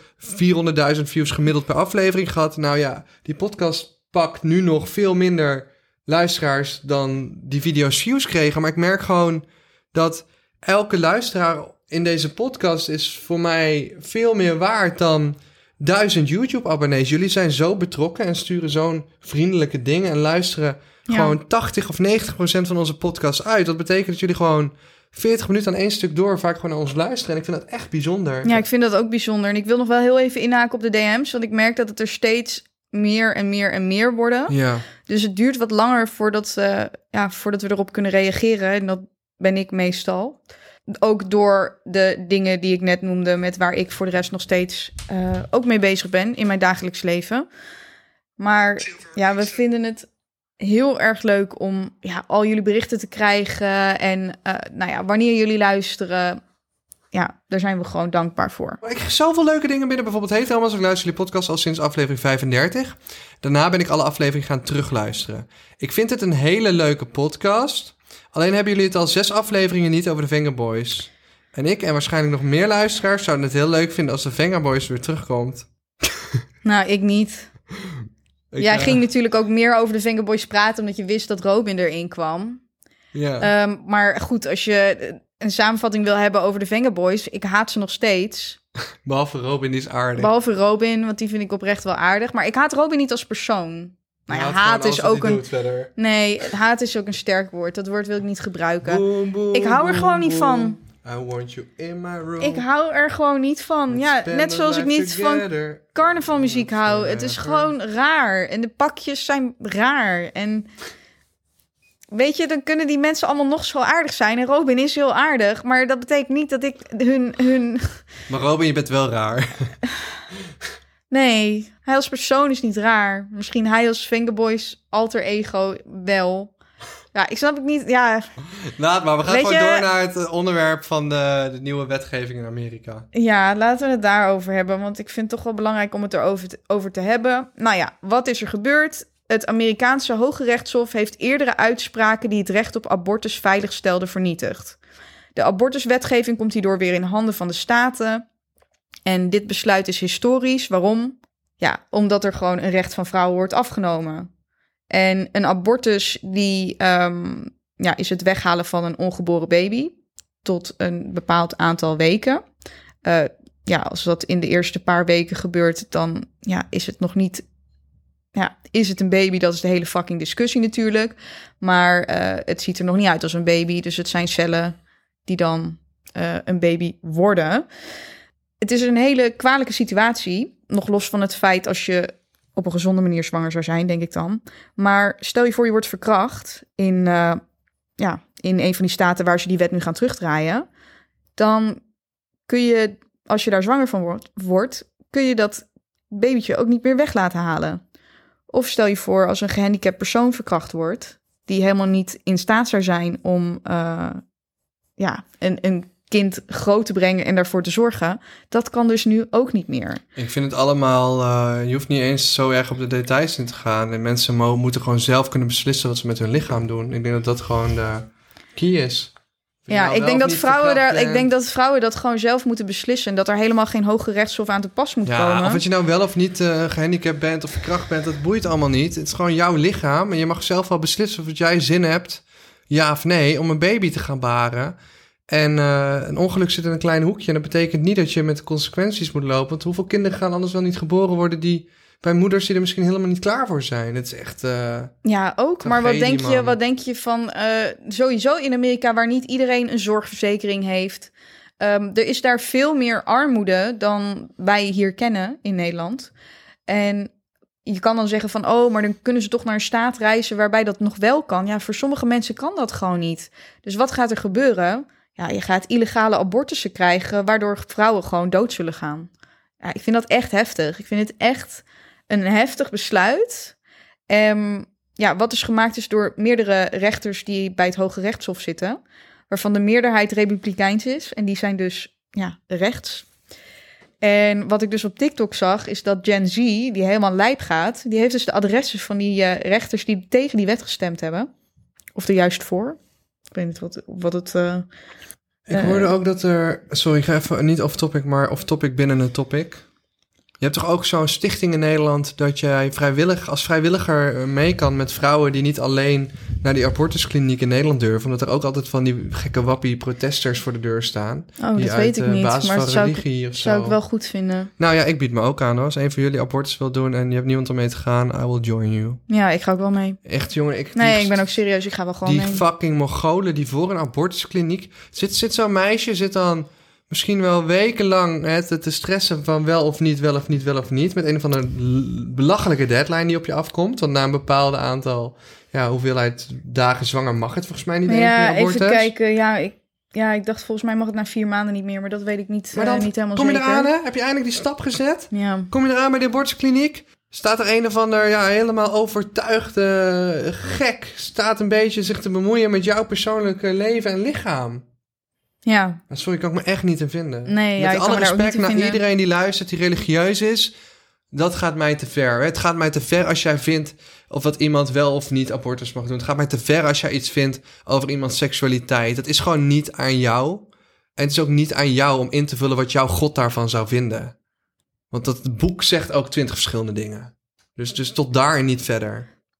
400.000 views gemiddeld per aflevering gehad. Nou ja, die podcast pakt nu nog veel minder luisteraars dan die video's views kregen. Maar ik merk gewoon dat elke luisteraar in deze podcast is voor mij veel meer waard dan duizend YouTube-abonnees. Jullie zijn zo betrokken en sturen zo'n vriendelijke dingen en luisteren Ja. gewoon 80 of 90 procent van onze podcast uit. Dat betekent dat jullie gewoon 40 minuten aan één stuk door vaak gewoon naar ons luisteren. En ik vind dat echt bijzonder. Ja, ik vind dat ook bijzonder. En ik wil nog wel heel even inhaken op de DM's, want ik merk dat het er steeds meer en meer en meer worden. Ja. Dus het duurt wat langer voordat, eh, ja, voordat we erop kunnen reageren. En dat ben ik meestal. Ook door de dingen die ik net noemde, met waar ik voor de rest nog steeds eh, ook mee bezig ben in mijn dagelijks leven. Maar ja, we vinden het heel erg leuk om ja, al jullie berichten te krijgen. En eh, nou ja, wanneer jullie luisteren, ja, daar zijn we gewoon dankbaar voor. Ik krijg zoveel leuke dingen binnen. Bijvoorbeeld Hey Thomas, ik luister jullie podcast al sinds aflevering 35. Daarna ben ik alle afleveringen gaan terugluisteren. Ik vind het een hele leuke podcast. Alleen hebben jullie het al zes afleveringen niet over de Vengaboys. En ik en waarschijnlijk nog meer luisteraars zouden het heel leuk vinden als de Vengaboys weer terugkomt. Nou, ik niet. Ik, Jij eh, ging natuurlijk ook meer over de Fingerboys praten, omdat je wist dat Robin erin kwam. Ja. Ehm, maar goed, als je een samenvatting wil hebben over de Vengaboys, ik haat ze nog steeds. Behalve Robin, is aardig. Behalve Robin, want die vind ik oprecht wel aardig. Maar ik haat Robin niet als persoon. Nou ja, Haat is ook een. Nee, haat is ook een sterk woord. Dat woord wil ik niet gebruiken. Boom, boom, Ik hou er boom, gewoon niet van. I want you in my room. Ik hou er gewoon niet van. Let's Ja, net zoals ik niet van carnavalmuziek hou. Het is gewoon raar. En de pakjes zijn raar. En weet je, dan kunnen die mensen allemaal nog zo aardig zijn. En Robin is heel aardig. Maar dat betekent niet dat ik hun... hun... Maar Robin, je bent wel raar. Nee, hij als persoon is niet raar. Misschien hij als Fingerboys alter ego wel. Ja, ik snap het niet. Ja, Laat maar, we gaan Weet gewoon je- door naar het eh, onderwerp van de, de nieuwe wetgeving in Amerika. Ja, laten we het daarover hebben. Want ik vind het toch wel belangrijk om het erover te, over te hebben. Nou ja, wat is er gebeurd? Het Amerikaanse Hoge Rechtshof heeft eerdere uitspraken die het recht op abortus veilig stelden vernietigd. De abortuswetgeving komt hierdoor weer in handen van de staten. En dit besluit is historisch. Waarom? Ja, omdat er gewoon een recht van vrouwen wordt afgenomen. En een abortus die, ehm, ja, is het weghalen van een ongeboren baby tot een bepaald aantal weken. Eh, ja, als dat in de eerste paar weken gebeurt, dan ja, is het nog niet. Ja, is het een baby? Dat is de hele fucking discussie natuurlijk. Maar eh, het ziet er nog niet uit als een baby. Dus het zijn cellen die dan eh, een baby worden. Het is een hele kwalijke situatie. Nog los van het feit als je op een gezonde manier zwanger zou zijn, denk ik dan. Maar stel je voor je wordt verkracht in, eh, ja, in een van die staten waar ze die wet nu gaan terugdraaien. Dan kun je, als je daar zwanger van wordt, kun je dat babytje ook niet meer weg laten halen. Of stel je voor als een gehandicapt persoon verkracht wordt, die helemaal niet in staat zou zijn om eh, ja, een, een kind groot te brengen en daarvoor te zorgen. Dat kan dus nu ook niet meer. Ik vind het allemaal, eh, je hoeft niet eens zo erg op de details in te gaan. En mensen mo- moeten gewoon zelf kunnen beslissen wat ze met hun lichaam doen. Ik denk dat dat gewoon de key is. Ja, ik denk, dat vrouwen daar, ik bent. denk dat vrouwen dat gewoon zelf moeten beslissen. En dat er helemaal geen hoge rechtshof aan te pas moet Ja, komen. of dat je nou wel of niet eh, gehandicapt bent of verkracht bent, dat boeit allemaal niet. Het is gewoon jouw lichaam en je mag zelf wel beslissen of jij zin hebt, ja of nee, om een baby te gaan baren. En eh, een ongeluk zit in een klein hoekje en dat betekent niet dat je met consequenties moet lopen. Want hoeveel kinderen gaan anders wel niet geboren worden die bij moeders die er misschien helemaal niet klaar voor zijn? Het is echt... eh, Ja, ook. Maar wat denk je, wat denk je van eh, sowieso in Amerika, waar niet iedereen een zorgverzekering heeft? Ehm, er is daar veel meer armoede dan wij hier kennen in Nederland. En je kan dan zeggen van, oh, maar dan kunnen ze toch naar een staat reizen waarbij dat nog wel kan. Ja, voor sommige mensen kan dat gewoon niet. Dus wat gaat er gebeuren? Ja, je gaat illegale abortussen krijgen, waardoor vrouwen gewoon dood zullen gaan. Ja, ik vind dat echt heftig. Ik vind het echt een heftig besluit. Ehm, ja, wat dus gemaakt is door meerdere rechters die bij het Hoge Rechtshof zitten, waarvan de meerderheid republikeins is en die zijn dus ja, rechts. En wat ik dus op TikTok zag, is dat Gen Z, die helemaal lijp gaat, die heeft dus de adressen van die eh, rechters die tegen die wet gestemd hebben. Of er juist voor. Ik weet niet wat, wat het... eh, Ik Eh. hoorde ook dat er. Sorry, ik ga even niet off topic, maar off topic binnen een topic. Je hebt toch ook zo'n stichting in Nederland dat jij vrijwillig, als vrijwilliger eh, mee kan met vrouwen die niet alleen naar die abortuskliniek in Nederland durven, omdat er ook altijd van die gekke wappie protesters voor de deur staan. oh, die dat uit weet ik eh, niet. basis Maar van dat zou ik, zou zo. ik wel goed vinden. Nou ja, ik bied me ook aan hoor. Als een van jullie abortus wil doen en je hebt niemand om mee te gaan, I will join you. Ja, ik ga ook wel mee. Echt jongen, ik. Nee, die- ik ben ook serieus. Ik ga wel gewoon die mee. fucking Mongolen die voor een abortuskliniek... Zit, zit zo'n meisje, zit dan misschien wel wekenlang hè, te, stressen van wel of niet, wel of niet, wel of niet. Met een of andere belachelijke deadline die op je afkomt. Want na een bepaald aantal, ja, hoeveelheid dagen zwanger mag het volgens mij niet. Ja, meer abortus. even kijken. Ja, ik, ja, ik dacht volgens mij mag het na vier maanden niet meer, maar dat weet ik niet, Maar eh, dan niet helemaal kom je zeker. eraan, hè? Heb je eindelijk die stap gezet? Ja. Kom je eraan bij de abortuskliniek? Staat er een of ander ja, helemaal overtuigde gek... staat een beetje zich te bemoeien met jouw persoonlijke leven en lichaam. Ja, Nou, Sorry, kan ik me echt niet in vinden. Nee, Met alle respect naar vinden. iedereen die luistert, die religieus is... dat gaat mij te ver. Het gaat mij te ver als jij vindt... of wat iemand wel of niet abortus mag doen. Het gaat mij te ver als jij iets vindt over iemands seksualiteit. Dat is gewoon niet aan jou. En het is ook niet aan jou om in te vullen wat jouw God daarvan zou vinden. Want dat boek zegt ook twintig verschillende dingen. Dus, dus tot daar en niet verder.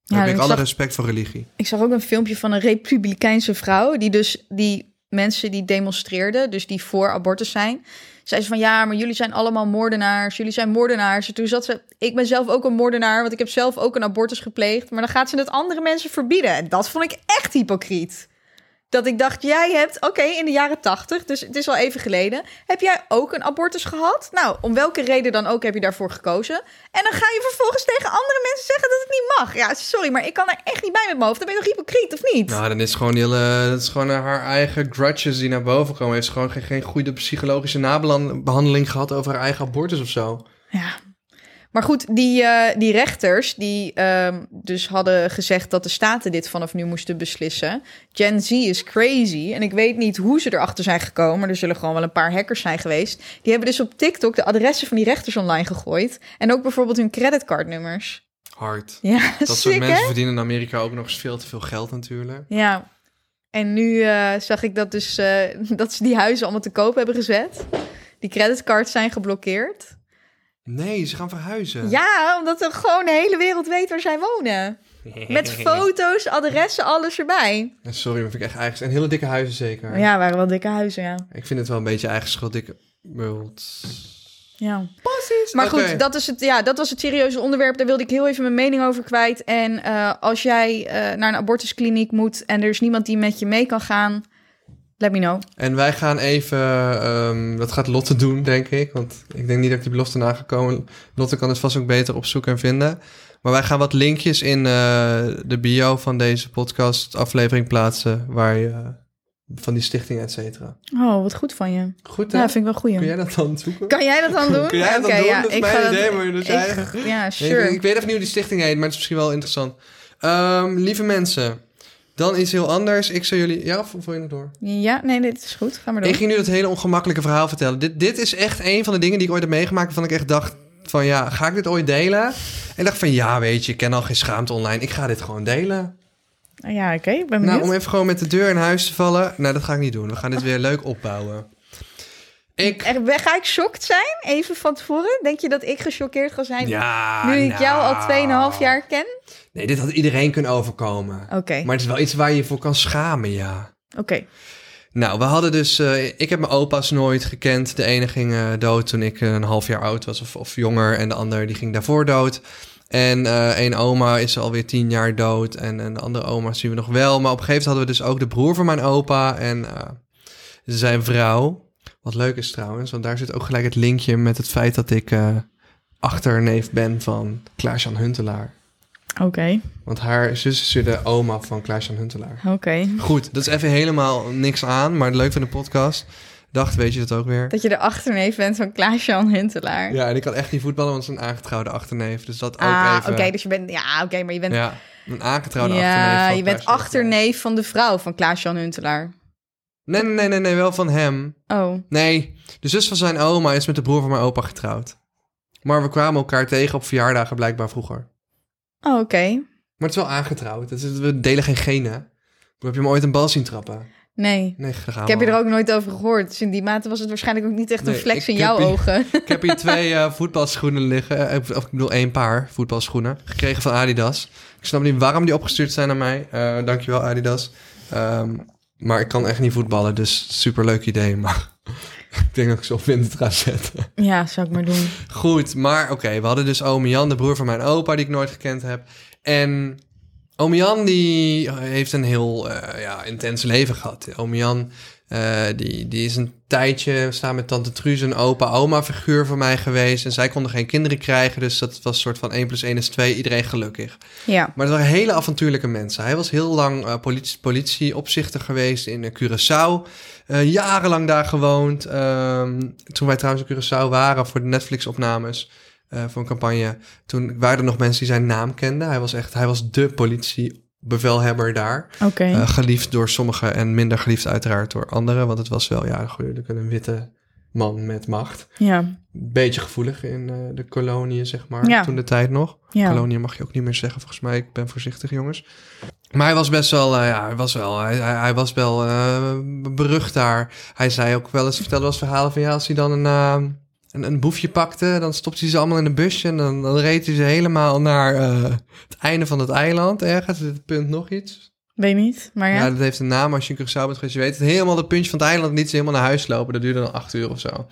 Daar Ja, heb ik ik alle zag- respect voor religie. Ik zag ook een filmpje van een republikeinse vrouw die dus die mensen die demonstreerden, dus die voor abortus zijn, zei ze van ja, maar jullie zijn allemaal moordenaars, jullie zijn moordenaars. En toen zat ze, ik ben zelf ook een moordenaar, want ik heb zelf ook een abortus gepleegd, maar dan gaat ze het andere mensen verbieden. En dat vond ik echt hypocriet. Dat ik dacht, jij hebt, oké, in de jaren tachtig, dus het is al even geleden, heb jij ook een abortus gehad? Nou, om welke reden dan ook heb je daarvoor gekozen? En dan ga je vervolgens tegen andere mensen zeggen dat het niet mag. Ja, sorry, maar ik kan er echt niet bij met mijn hoofd. Dan ben je toch hypocriet, of niet? Nou, dan is gewoon, hele, dat is gewoon haar eigen grudges die naar boven komen. Heeft ze gewoon geen, geen goede psychologische nabehandeling gehad over haar eigen abortus of zo. Ja. Maar goed, die, eh, die rechters die ehm, dus hadden gezegd dat de staten dit vanaf nu moesten beslissen. Gen Z is crazy. En ik weet niet hoe ze erachter zijn gekomen. Maar er zullen gewoon wel een paar hackers zijn geweest. Die hebben dus op TikTok de adressen van die rechters online gegooid. En ook bijvoorbeeld hun creditcardnummers. Hard. Ja, Dat soort hè? mensen verdienen in Amerika ook nog eens veel te veel geld natuurlijk. Ja. En nu eh, zag ik dat dus eh, dat ze die huizen allemaal te koop hebben gezet. Die creditcards zijn geblokkeerd. Nee, ze gaan verhuizen. Ja, omdat er gewoon de hele wereld weet waar zij wonen. Met foto's, adressen, alles erbij. Sorry, maar vind ik echt eigen. En hele dikke huizen zeker. Ja, waren wel dikke huizen, ja. Ik vind het wel een beetje eigen schuld. Dikke world. ja. Precies. Maar goed, dat, is het, ja, dat was het serieuze onderwerp. Daar wilde ik heel even mijn mening over kwijt. En eh, als jij eh, naar een abortuskliniek moet en er is niemand die met je mee kan gaan, let me know. En wij gaan even, ehm, dat gaat Lotte doen, denk ik. Want ik denk niet dat ik die belofte nagekomen. Lotte kan het vast ook beter opzoeken en vinden. Maar wij gaan wat linkjes in eh, de bio van deze podcast aflevering plaatsen. Waar je, eh, van die stichting, et cetera. Oh, wat goed van je. Goed hè? Ja, vind ik wel goed. Kun jij dat dan zoeken? Kan jij dat dan doen? Kun jij dat doen? Ja, Dat is ik mijn ga idee, dat- maar dus ik- Ja, Nee, sure. ik, ik weet even niet hoe die stichting heet, maar het is misschien wel interessant. Ehm, lieve mensen, dan iets heel anders. Ik zou jullie... Ja, of wil je nog door? Ja, nee, dit is goed. Ga maar door. Ik ging nu dat hele ongemakkelijke verhaal vertellen. Dit, dit is echt een van de dingen die ik ooit heb meegemaakt... waarvan ik echt dacht van ja, ga ik dit ooit delen? En ik dacht van ja, weet je, ik ken al geen schaamte online. Ik ga dit gewoon delen. Ja, oké. ben Nou, om even gewoon met de deur in huis te vallen. Nou, dat ga ik niet doen. We gaan dit weer leuk opbouwen. Ik... Ga ik shocked zijn? Even van tevoren? Denk je dat ik gechoqueerd ga zijn? Ja, nu ik jou al nou. 2,5 jaar ken? Nee, dit had iedereen kunnen overkomen. Oké, Maar het is wel iets waar je je voor kan schamen, ja. oké. Nou, we hadden dus... eh, ik heb mijn opa's nooit gekend. De ene ging eh, dood toen ik eh, een half jaar oud was of, of jonger. En de ander die ging daarvoor dood. En eh een oma is alweer tien jaar dood. En, en de andere oma zien we nog wel. Maar op een gegeven moment hadden we dus ook de broer van mijn opa. En zijn vrouw. Wat leuk is trouwens. Want daar zit ook gelijk het linkje met het feit dat ik... eh, achterneef ben van Klaas-Jan Huntelaar. Oké, Want haar zus is de oma van Klaas-Jan Huntelaar. oké. Goed, dat is even helemaal niks aan, maar leuk van de podcast. Dacht, weet je dat ook weer? Dat je de achterneef bent van Klaas-Jan Huntelaar. Ja, en ik kan echt niet voetballen, want het is een aangetrouwde achterneef. Dus dat ook ah, even. oké, dus je bent... Ja, oké, maar je bent... Ja, een aangetrouwde achterneef. Ja, je bent achterneef van de vrouw van Klaas-Jan Huntelaar. Nee, nee, nee, nee, nee, wel van hem. Oh, Nee, de zus van zijn oma is met de broer van mijn opa getrouwd. Maar we kwamen elkaar tegen op verjaardagen blijkbaar vroeger. oh oké. Maar het is wel aangetrouwd. Het is, we delen geen genen. Heb je hem ooit een bal zien trappen? Nee. Nee, gaan Ik heb je er ook nooit over gehoord. Dus in die mate was het waarschijnlijk ook niet echt een Nee, flex in jouw hier- ogen. Ik heb hier twee eh, voetbalschoenen liggen. Eh, Of ik bedoel één paar voetbalschoenen. Gekregen van Adidas. Ik snap niet waarom die opgestuurd zijn naar mij. Eh dankjewel Adidas. Ehm, maar ik kan echt niet voetballen, dus superleuk idee. Maar ik denk dat ik ze op winter ga zetten. ja, zou ik maar doen. Goed, maar oké. we hadden dus oom Jan, de broer van mijn opa, die ik nooit gekend heb. En oom Jan die heeft een heel eh, ja, intens leven gehad. Oom Jan Eh, die, die is een tijdje staan met tante Truus een opa oma figuur voor mij geweest. En zij konden geen kinderen krijgen, dus dat was een soort van 1 plus 1 is 2, iedereen gelukkig. Ja. Maar het waren hele avontuurlijke mensen. Hij was heel lang eh, politie, politieopzichter geweest in eh, Curaçao. Jarenlang daar gewoond. Ehm, toen wij trouwens in Curaçao waren voor de Netflix-opnames eh, voor een campagne. Toen waren er nog mensen die zijn naam kenden. Hij was echt, hij was de politiebevelhebber daar. Oké. Eh, geliefd door sommigen en minder geliefd uiteraard door anderen. Want het was wel, ja, natuurlijk een witte man met macht. ja. Beetje gevoelig in eh, de koloniën, zeg maar. Ja. Toen de tijd nog. Ja. Koloniën mag je ook niet meer zeggen, volgens mij. Ik ben voorzichtig, jongens. Maar hij was best wel, eh, ja, hij was wel, hij, hij, hij was wel berucht daar. Hij zei ook wel eens, vertelde wel eens verhalen van ja, als hij dan een, eh, een, een boefje pakte, dan stopte hij ze allemaal in een busje en dan, dan reed hij ze helemaal naar eh, het einde van het eiland ergens. Het punt nog iets. Weet niet, maar ja. Ja, dat heeft een naam als je in Curaçao bent geweest. Je weet het, helemaal het puntje van het eiland, niet ze helemaal naar huis lopen. Dat duurde dan acht uur of zo.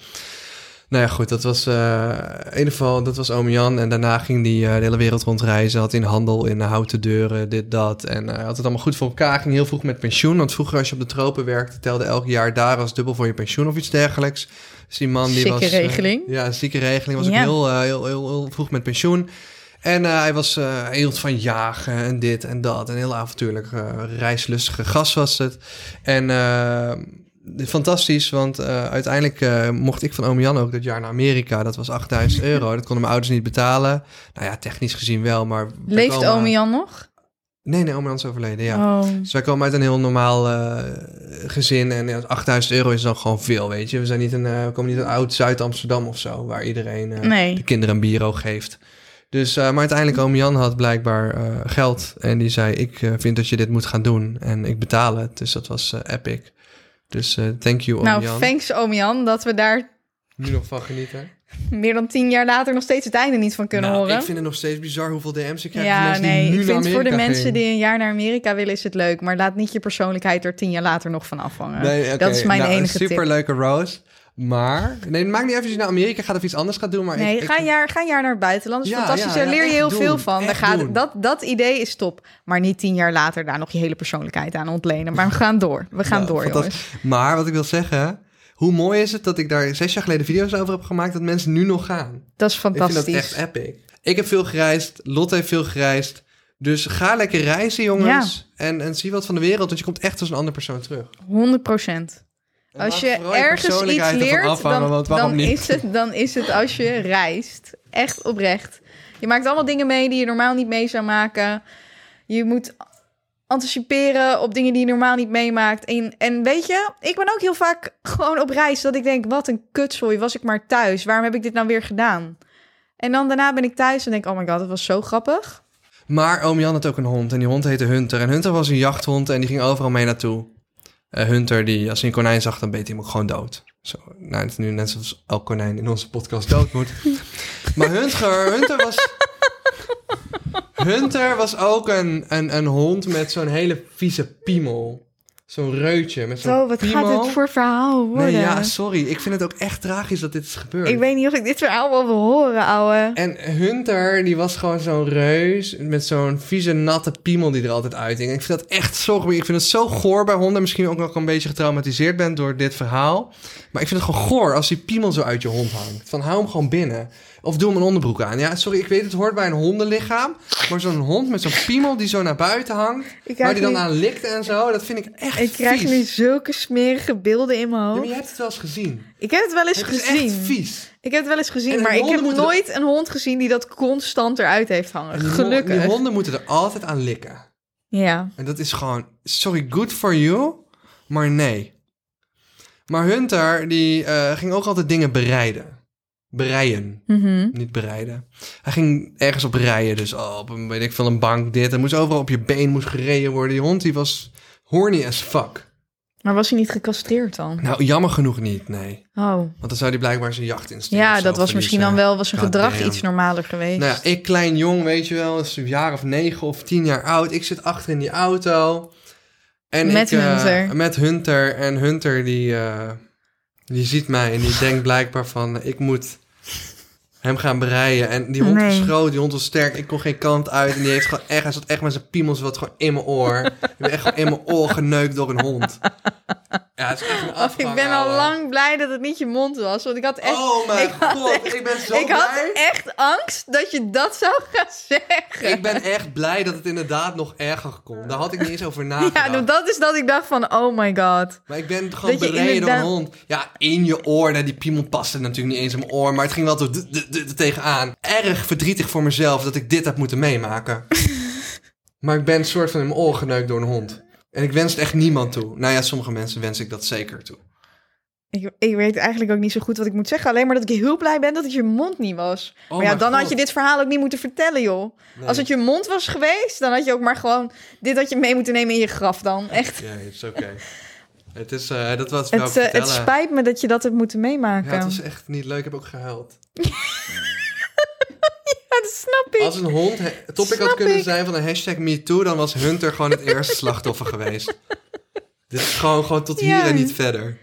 Nou ja, goed, dat was eh, in ieder geval, dat was oom Jan. En daarna ging hij eh, de hele wereld rondreizen. Had in handel, in houten deuren, dit, dat. En hij had het allemaal goed voor elkaar. Ging heel vroeg met pensioen. Want vroeger als je op de tropen werkte, telde elk jaar daar als dubbel voor je pensioen of iets dergelijks. Dus die man die Zieke was... eh, regeling. ja, een zieke regeling. Was ook heel, eh, heel, heel, heel vroeg met pensioen. En eh, hij was eh heel van jagen en dit en dat. Een heel avontuurlijk, eh, reislustige gast was het. En eh, fantastisch, want eh, uiteindelijk eh, mocht ik van oom Jan ook dat jaar naar Amerika. Dat was 8000 euro. Dat konden mijn ouders niet betalen. Nou ja, technisch gezien wel, maar... Leeft oom Jan nog? Nee, nee, oom Jan is overleden, ja. Oh. Dus wij komen uit een heel normaal eh, gezin. En ja, 8000 euro is dan gewoon veel, weet je. We, zijn niet een, we komen niet uit oud Zuid-Amsterdam of zo, waar iedereen Nee. de kinderen een bureau geeft. Dus, maar uiteindelijk, oom Jan had blijkbaar geld. En die zei, ik vind dat je dit moet gaan doen. En ik betaal het. Dus dat was epic. Dus eh, thank you, oom Nou, thanks oom Jan, dat we daar Nu nog van genieten. meer dan tien jaar later nog steeds het einde niet van kunnen Nou, horen. Ik vind het nog steeds bizar hoeveel DM's ik krijg. ja, nee, ik vind voor de mensen die een jaar naar Amerika willen is het leuk, maar laat niet je persoonlijkheid er tien jaar later nog van afhangen. Nee. Dat is mijn nou, enige een tip. superleuke roast. Maar, nee, het maakt niet even je naar Amerika gaat of iets anders gaat doen. Maar Nee, ik, ga, een jaar, ga een jaar naar het buitenland. Dat is Ja, fantastisch. ja, Daar leer je heel doen. veel van. Daar gaat, dat, dat idee is top. Maar niet tien jaar later daar nog je hele persoonlijkheid aan ontlenen. Maar we gaan door. We gaan door, fantastisch. jongens. Maar wat ik wil zeggen, hoe mooi is het dat ik daar zes jaar geleden video's over heb gemaakt dat mensen nu nog gaan. Dat is Ik vind fantastisch. dat echt epic. Ik heb veel gereisd, Lotte heeft veel gereisd. Dus ga lekker reizen, jongens. En, en zie wat van de wereld, want je komt echt als een andere persoon terug. 100 procent. Als je ergens iets leert, dan, is het, dan is het als je reist. Echt oprecht. Je maakt allemaal dingen mee die je normaal niet mee zou maken. Je moet anticiperen op dingen die je normaal niet meemaakt. En, en weet je, ik ben ook heel vaak gewoon op reis dat ik denk, wat een kutzooi, was ik maar thuis. Waarom heb ik dit nou weer gedaan? En dan daarna ben ik thuis en denk, oh my god, dat was zo grappig. Maar oom Jan had ook een hond en die hond heette Hunter. En Hunter was een jachthond en die ging overal mee naartoe. Eh, Hunter, die, als hij een konijn zag, dan beet hij hem ook gewoon dood. Zo, nou, het is nu net zoals elk konijn in onze podcast dood moet. maar Hunter, Hunter was... Hunter was ook een, een, een hond met zo'n hele vieze piemel. Zo'n reutje met zo'n Zo, wat piemel. gaat dit voor verhaal worden? Nee, ja, sorry. Ik vind het ook echt tragisch dat dit is gebeurd. ik weet niet of ik dit verhaal wel wil horen, ouwe. En Hunter, die was gewoon zo'n reus met zo'n vieze, natte piemel die er altijd uithing. En ik vind dat echt zo goor. Ik vind het zo goor bij honden. Misschien ook nog een beetje getraumatiseerd bent door dit verhaal. Maar ik vind het gewoon goor als die piemel zo uit je hond hangt. Van hou hem gewoon binnen. Of doe hem een onderbroek aan. Ja, sorry, ik weet het hoort bij een hondenlichaam. Maar zo'n hond met zo'n piemel die zo naar buiten hangt. Waar die dan nu- aan likt en zo. Dat vind ik echt Ik krijg nu zulke smerige beelden in mijn Ja, hoofd. maar je hebt het wel eens gezien. Ik heb het wel eens Het is gezien. echt vies. Ik heb het wel eens gezien, En maar ik heb nooit een hond gezien die dat constant eruit heeft hangen. Die, Gelukkig. Die honden moeten er altijd aan likken. Ja. En dat is gewoon, sorry, good for you, maar nee. Maar Hunter, die eh, ging ook altijd dingen bereiden. Bereiden, Mhm. niet bereiden. Hij ging ergens op rijden, dus oh, op een, weet ik veel, een bank, dit. Er moest overal op je been moest gereden worden. Die hond, die was horny as fuck. Maar was hij niet gecastreerd dan? Nou, jammer genoeg niet, nee. Oh. Want dan zou hij blijkbaar zijn jachtinstinct Ja, of zo dat was misschien dan wel was zijn God gedrag damn. iets normaler geweest. Nou ja, ik klein jong, weet je wel, is een jaar of negen of tien jaar oud. Ik zit achter in die auto. En Met ik, eh, Hunter. Met Hunter. En Hunter die, eh, die ziet mij en die denkt blijkbaar van... ik moet hem gaan bereiden. En die hond was groot, die hond was sterk. Ik kon geen kant uit. En die heeft gewoon echt, hij zat echt met zijn piemels wat gewoon in mijn oor. ik ben echt gewoon in mijn oor geneukt door een hond. Ja, het is echt een afgang, ik ben al ouwe. lang blij dat het niet je mond was. Want ik had echt, Oh mijn ik had god, echt- ik ben zo ik had echt angst dat je dat zou gaan zeggen. Ik ben echt blij dat het inderdaad nog erger kon. Daar had ik niet eens over nagedacht. Ja, nou, dat is dat ik dacht van, oh my god. Maar ik ben gewoon bereden door een hond. Ja, in je oor. Nou, die piemel paste natuurlijk niet eens in mijn oor. Maar het ging wel er tegenaan. Erg verdrietig voor mezelf dat ik dit heb moeten meemaken. maar ik ben een soort van in mijn oor geneukt door een hond. En ik wens het echt niemand toe. Nou ja, sommige mensen wens ik dat zeker toe. Ik, ik weet eigenlijk ook niet zo goed wat ik moet zeggen. Alleen maar dat ik heel blij ben dat het je mond niet was. Oh maar ja, dan had je dit verhaal ook niet moeten vertellen, joh. Nee. Als het je mond was geweest, dan had je ook maar gewoon... Dit had je mee moeten nemen in je graf dan. Echt. Ja, het is oké. Het is, eh, dat was wel Het, eh, het vertellen. spijt me dat je dat hebt moeten meemaken. Ja, het was echt niet leuk. Ik heb ook gehuild. Ja, dat snap ik. Als een hond topic had kunnen ik. zijn van een hashtag MeToo, dan was Hunter gewoon het eerste slachtoffer geweest. Dit is gewoon, gewoon tot hier en niet verder.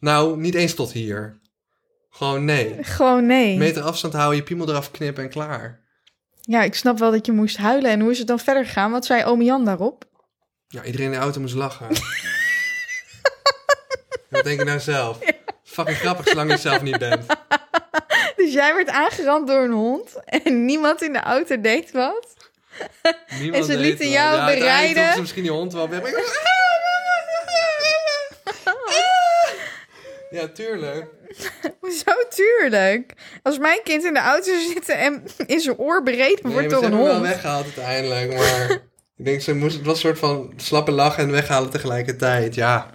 Nou, niet eens tot hier. Gewoon nee. Gewoon nee. Meter afstand houden, je piemel eraf knippen en klaar. Ja, ik snap wel dat je moest huilen. En hoe is het dan verder gegaan? Wat zei oom Jan daarop? Ja, iedereen in de auto moest lachen. Wat denk je nou zelf? Fucking grappig zolang je zelf niet bent. Dus jij werd aangerand door een hond en niemand in de auto deed wat? Niemand En ze lieten jou ja, bereiden. ze misschien die hond wel weg. ik- Ja, tuurlijk. Zo tuurlijk. Als mijn kind in de auto zit en in zijn oor bereden Nee, wordt door ze een hebben hem hond. wel weggehaald uiteindelijk, maar ik denk ze moest het was een soort van slappe lachen en weghalen tegelijkertijd. Ja.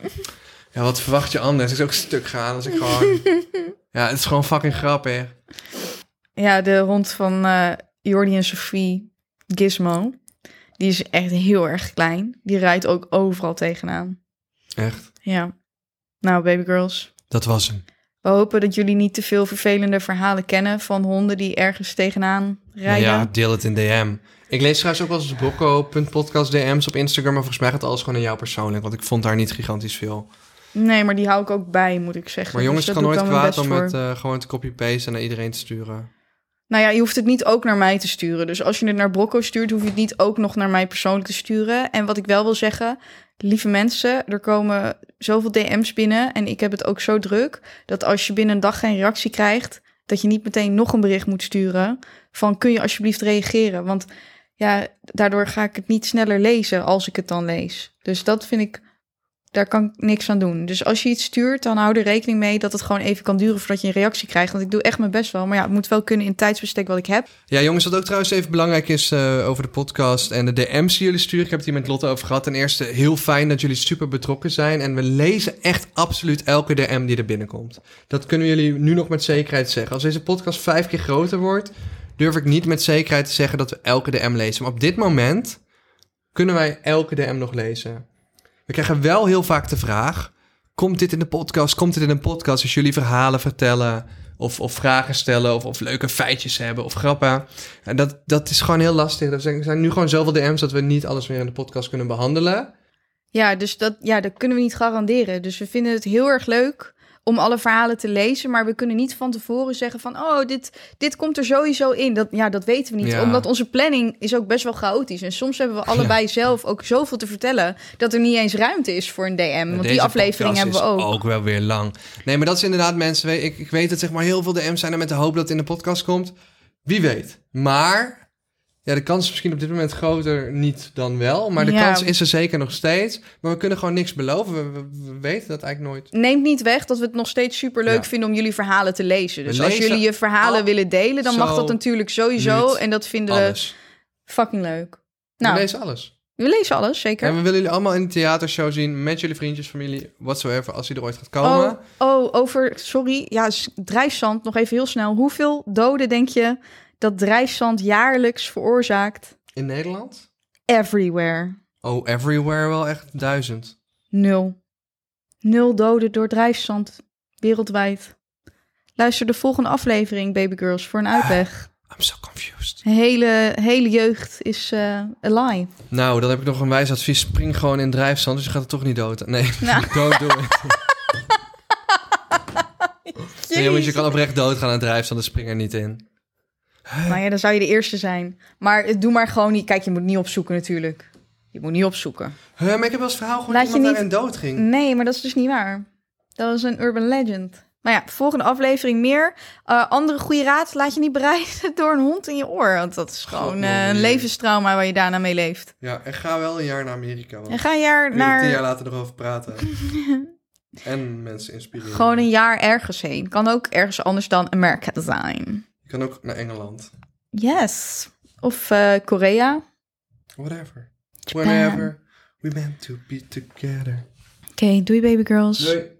Ja, wat verwacht je anders? Het is ook stuk gaan als ik gewoon... Ja, het is gewoon fucking grappig. Ja, de hond van eh Jordi en Sophie, Gizmo, die is echt heel erg klein. Die rijdt ook overal tegenaan. Echt. Ja. Nou, babygirls, Dat was hem. we hopen dat jullie niet te veel vervelende verhalen kennen van honden die ergens tegenaan rijden. Ja, deel het in DM. Ik lees trouwens ook wel eens brocco.podcast DM's op Instagram, maar volgens mij gaat alles gewoon aan jou persoonlijk, want ik vond daar niet gigantisch veel. Nee, maar die hou ik ook bij, moet ik zeggen. Maar jongens, Dus het daar kan nooit kwaad om het eh, gewoon te copy-pasten naar iedereen te sturen. Nou ja, je hoeft het niet ook naar mij te sturen. Dus als je het naar Brocco stuurt, hoef je het niet ook nog naar mij persoonlijk te sturen. En wat ik wel wil zeggen, lieve mensen, er komen zoveel DM's binnen. En ik heb het ook zo druk, dat als je binnen een dag geen reactie krijgt, dat je niet meteen nog een bericht moet sturen van kun je alsjeblieft reageren. Want ja, daardoor ga ik het niet sneller lezen als ik het dan lees. Dus dat vind ik, daar kan ik niks aan doen. Dus als je iets stuurt, dan hou er rekening mee dat het gewoon even kan duren voordat je een reactie krijgt. Want ik doe echt mijn best wel. Maar ja, het moet wel kunnen in tijdsbestek wat ik heb. Ja, jongens, wat ook trouwens even belangrijk is eh, over de podcast en de DM's die jullie sturen. Ik heb het hier met Lotte over gehad. Ten eerste, heel fijn dat jullie super betrokken zijn. En we lezen echt absoluut elke DM die er binnenkomt. Dat kunnen jullie nu nog met zekerheid zeggen. Als deze podcast vijf keer groter wordt, durf ik niet met zekerheid te zeggen dat we elke DM lezen. Maar op dit moment kunnen wij elke DM nog lezen. We krijgen wel heel vaak de vraag: komt dit in de podcast? Komt dit in een podcast als jullie verhalen vertellen? Of, of vragen stellen, of, of leuke feitjes hebben, of grappen. En dat, dat is gewoon heel lastig. Er zijn, nu gewoon zoveel DM's dat we niet alles meer in de podcast kunnen behandelen. Ja, dus dat, ja, dat kunnen we niet garanderen. Dus we vinden het heel erg leuk om alle verhalen te lezen. Maar we kunnen niet van tevoren zeggen van... oh, dit, dit komt er sowieso in. Dat, ja, dat weten we niet. Ja. Omdat onze planning is ook best wel chaotisch. En soms hebben we allebei zelf ook zoveel te vertellen... dat er niet eens ruimte is voor een DM. Want Deze die aflevering hebben we ook. ook wel weer lang. Nee, maar dat is inderdaad mensen. Ik, ik weet dat zeg maar heel veel DM's zijn er met de hoop dat het in de podcast komt. Wie weet. Maar ja, de kans is misschien op dit moment groter niet dan wel. Maar de Ja. kans is er zeker nog steeds. Maar we kunnen gewoon niks beloven. We, we- we weten dat eigenlijk nooit. Neemt niet weg dat we het nog steeds super leuk Ja. vinden om jullie verhalen te lezen. Dus als jullie je verhalen al willen delen, dan mag dat natuurlijk sowieso. En dat vinden we fucking leuk. we Nou, lezen alles. we lezen alles, zeker. En we willen jullie allemaal in de theatershow zien. Met jullie vriendjes, familie, whatsoever. Als die er ooit gaat komen. Oh, oh, over, sorry, ja, drijfzand, nog even heel snel. Hoeveel doden denk je dat drijfzand jaarlijks veroorzaakt? In Nederland? Everywhere. Oh, everywhere wel echt duizend. Nul. Nul doden door drijfzand, wereldwijd. Luister de volgende aflevering, Baby Girls, voor een uitleg. I'm so confused. Hele, hele jeugd is eh a lie. Nou, dan heb ik nog een wijs advies. Spring gewoon in drijfstand, dus je gaat er toch niet dood. Nee, Nou. don't do it. Nee, jongens, je kan oprecht doodgaan aan drijfstand, dus spring er niet in. Nou ja, dan zou je de eerste zijn. Maar doe maar gewoon niet. Kijk, je moet niet opzoeken natuurlijk. Je moet niet opzoeken. Huh, maar ik heb wel eens verhaal gehoord dat iemand niet- dood ging. Nee, maar dat is dus niet waar. Dat was een urban legend. Maar ja, volgende aflevering meer. Eh, andere goede raad, laat je niet bereiden door een hond in je oor. Want dat is gewoon God, eh, een levenstrauma waar je daarna mee leeft. Ja, en ga wel een jaar naar Amerika. Want En ga een jaar er tien jaar naar later erover praten. en mensen inspireren. gewoon een jaar ergens heen. Kan ook ergens anders dan Amerika zijn. Kan ook naar Engeland. Yes. Of eh, Korea. Whatever. Japan. Whenever we meant to be together. Oké, doei baby girls. Doei.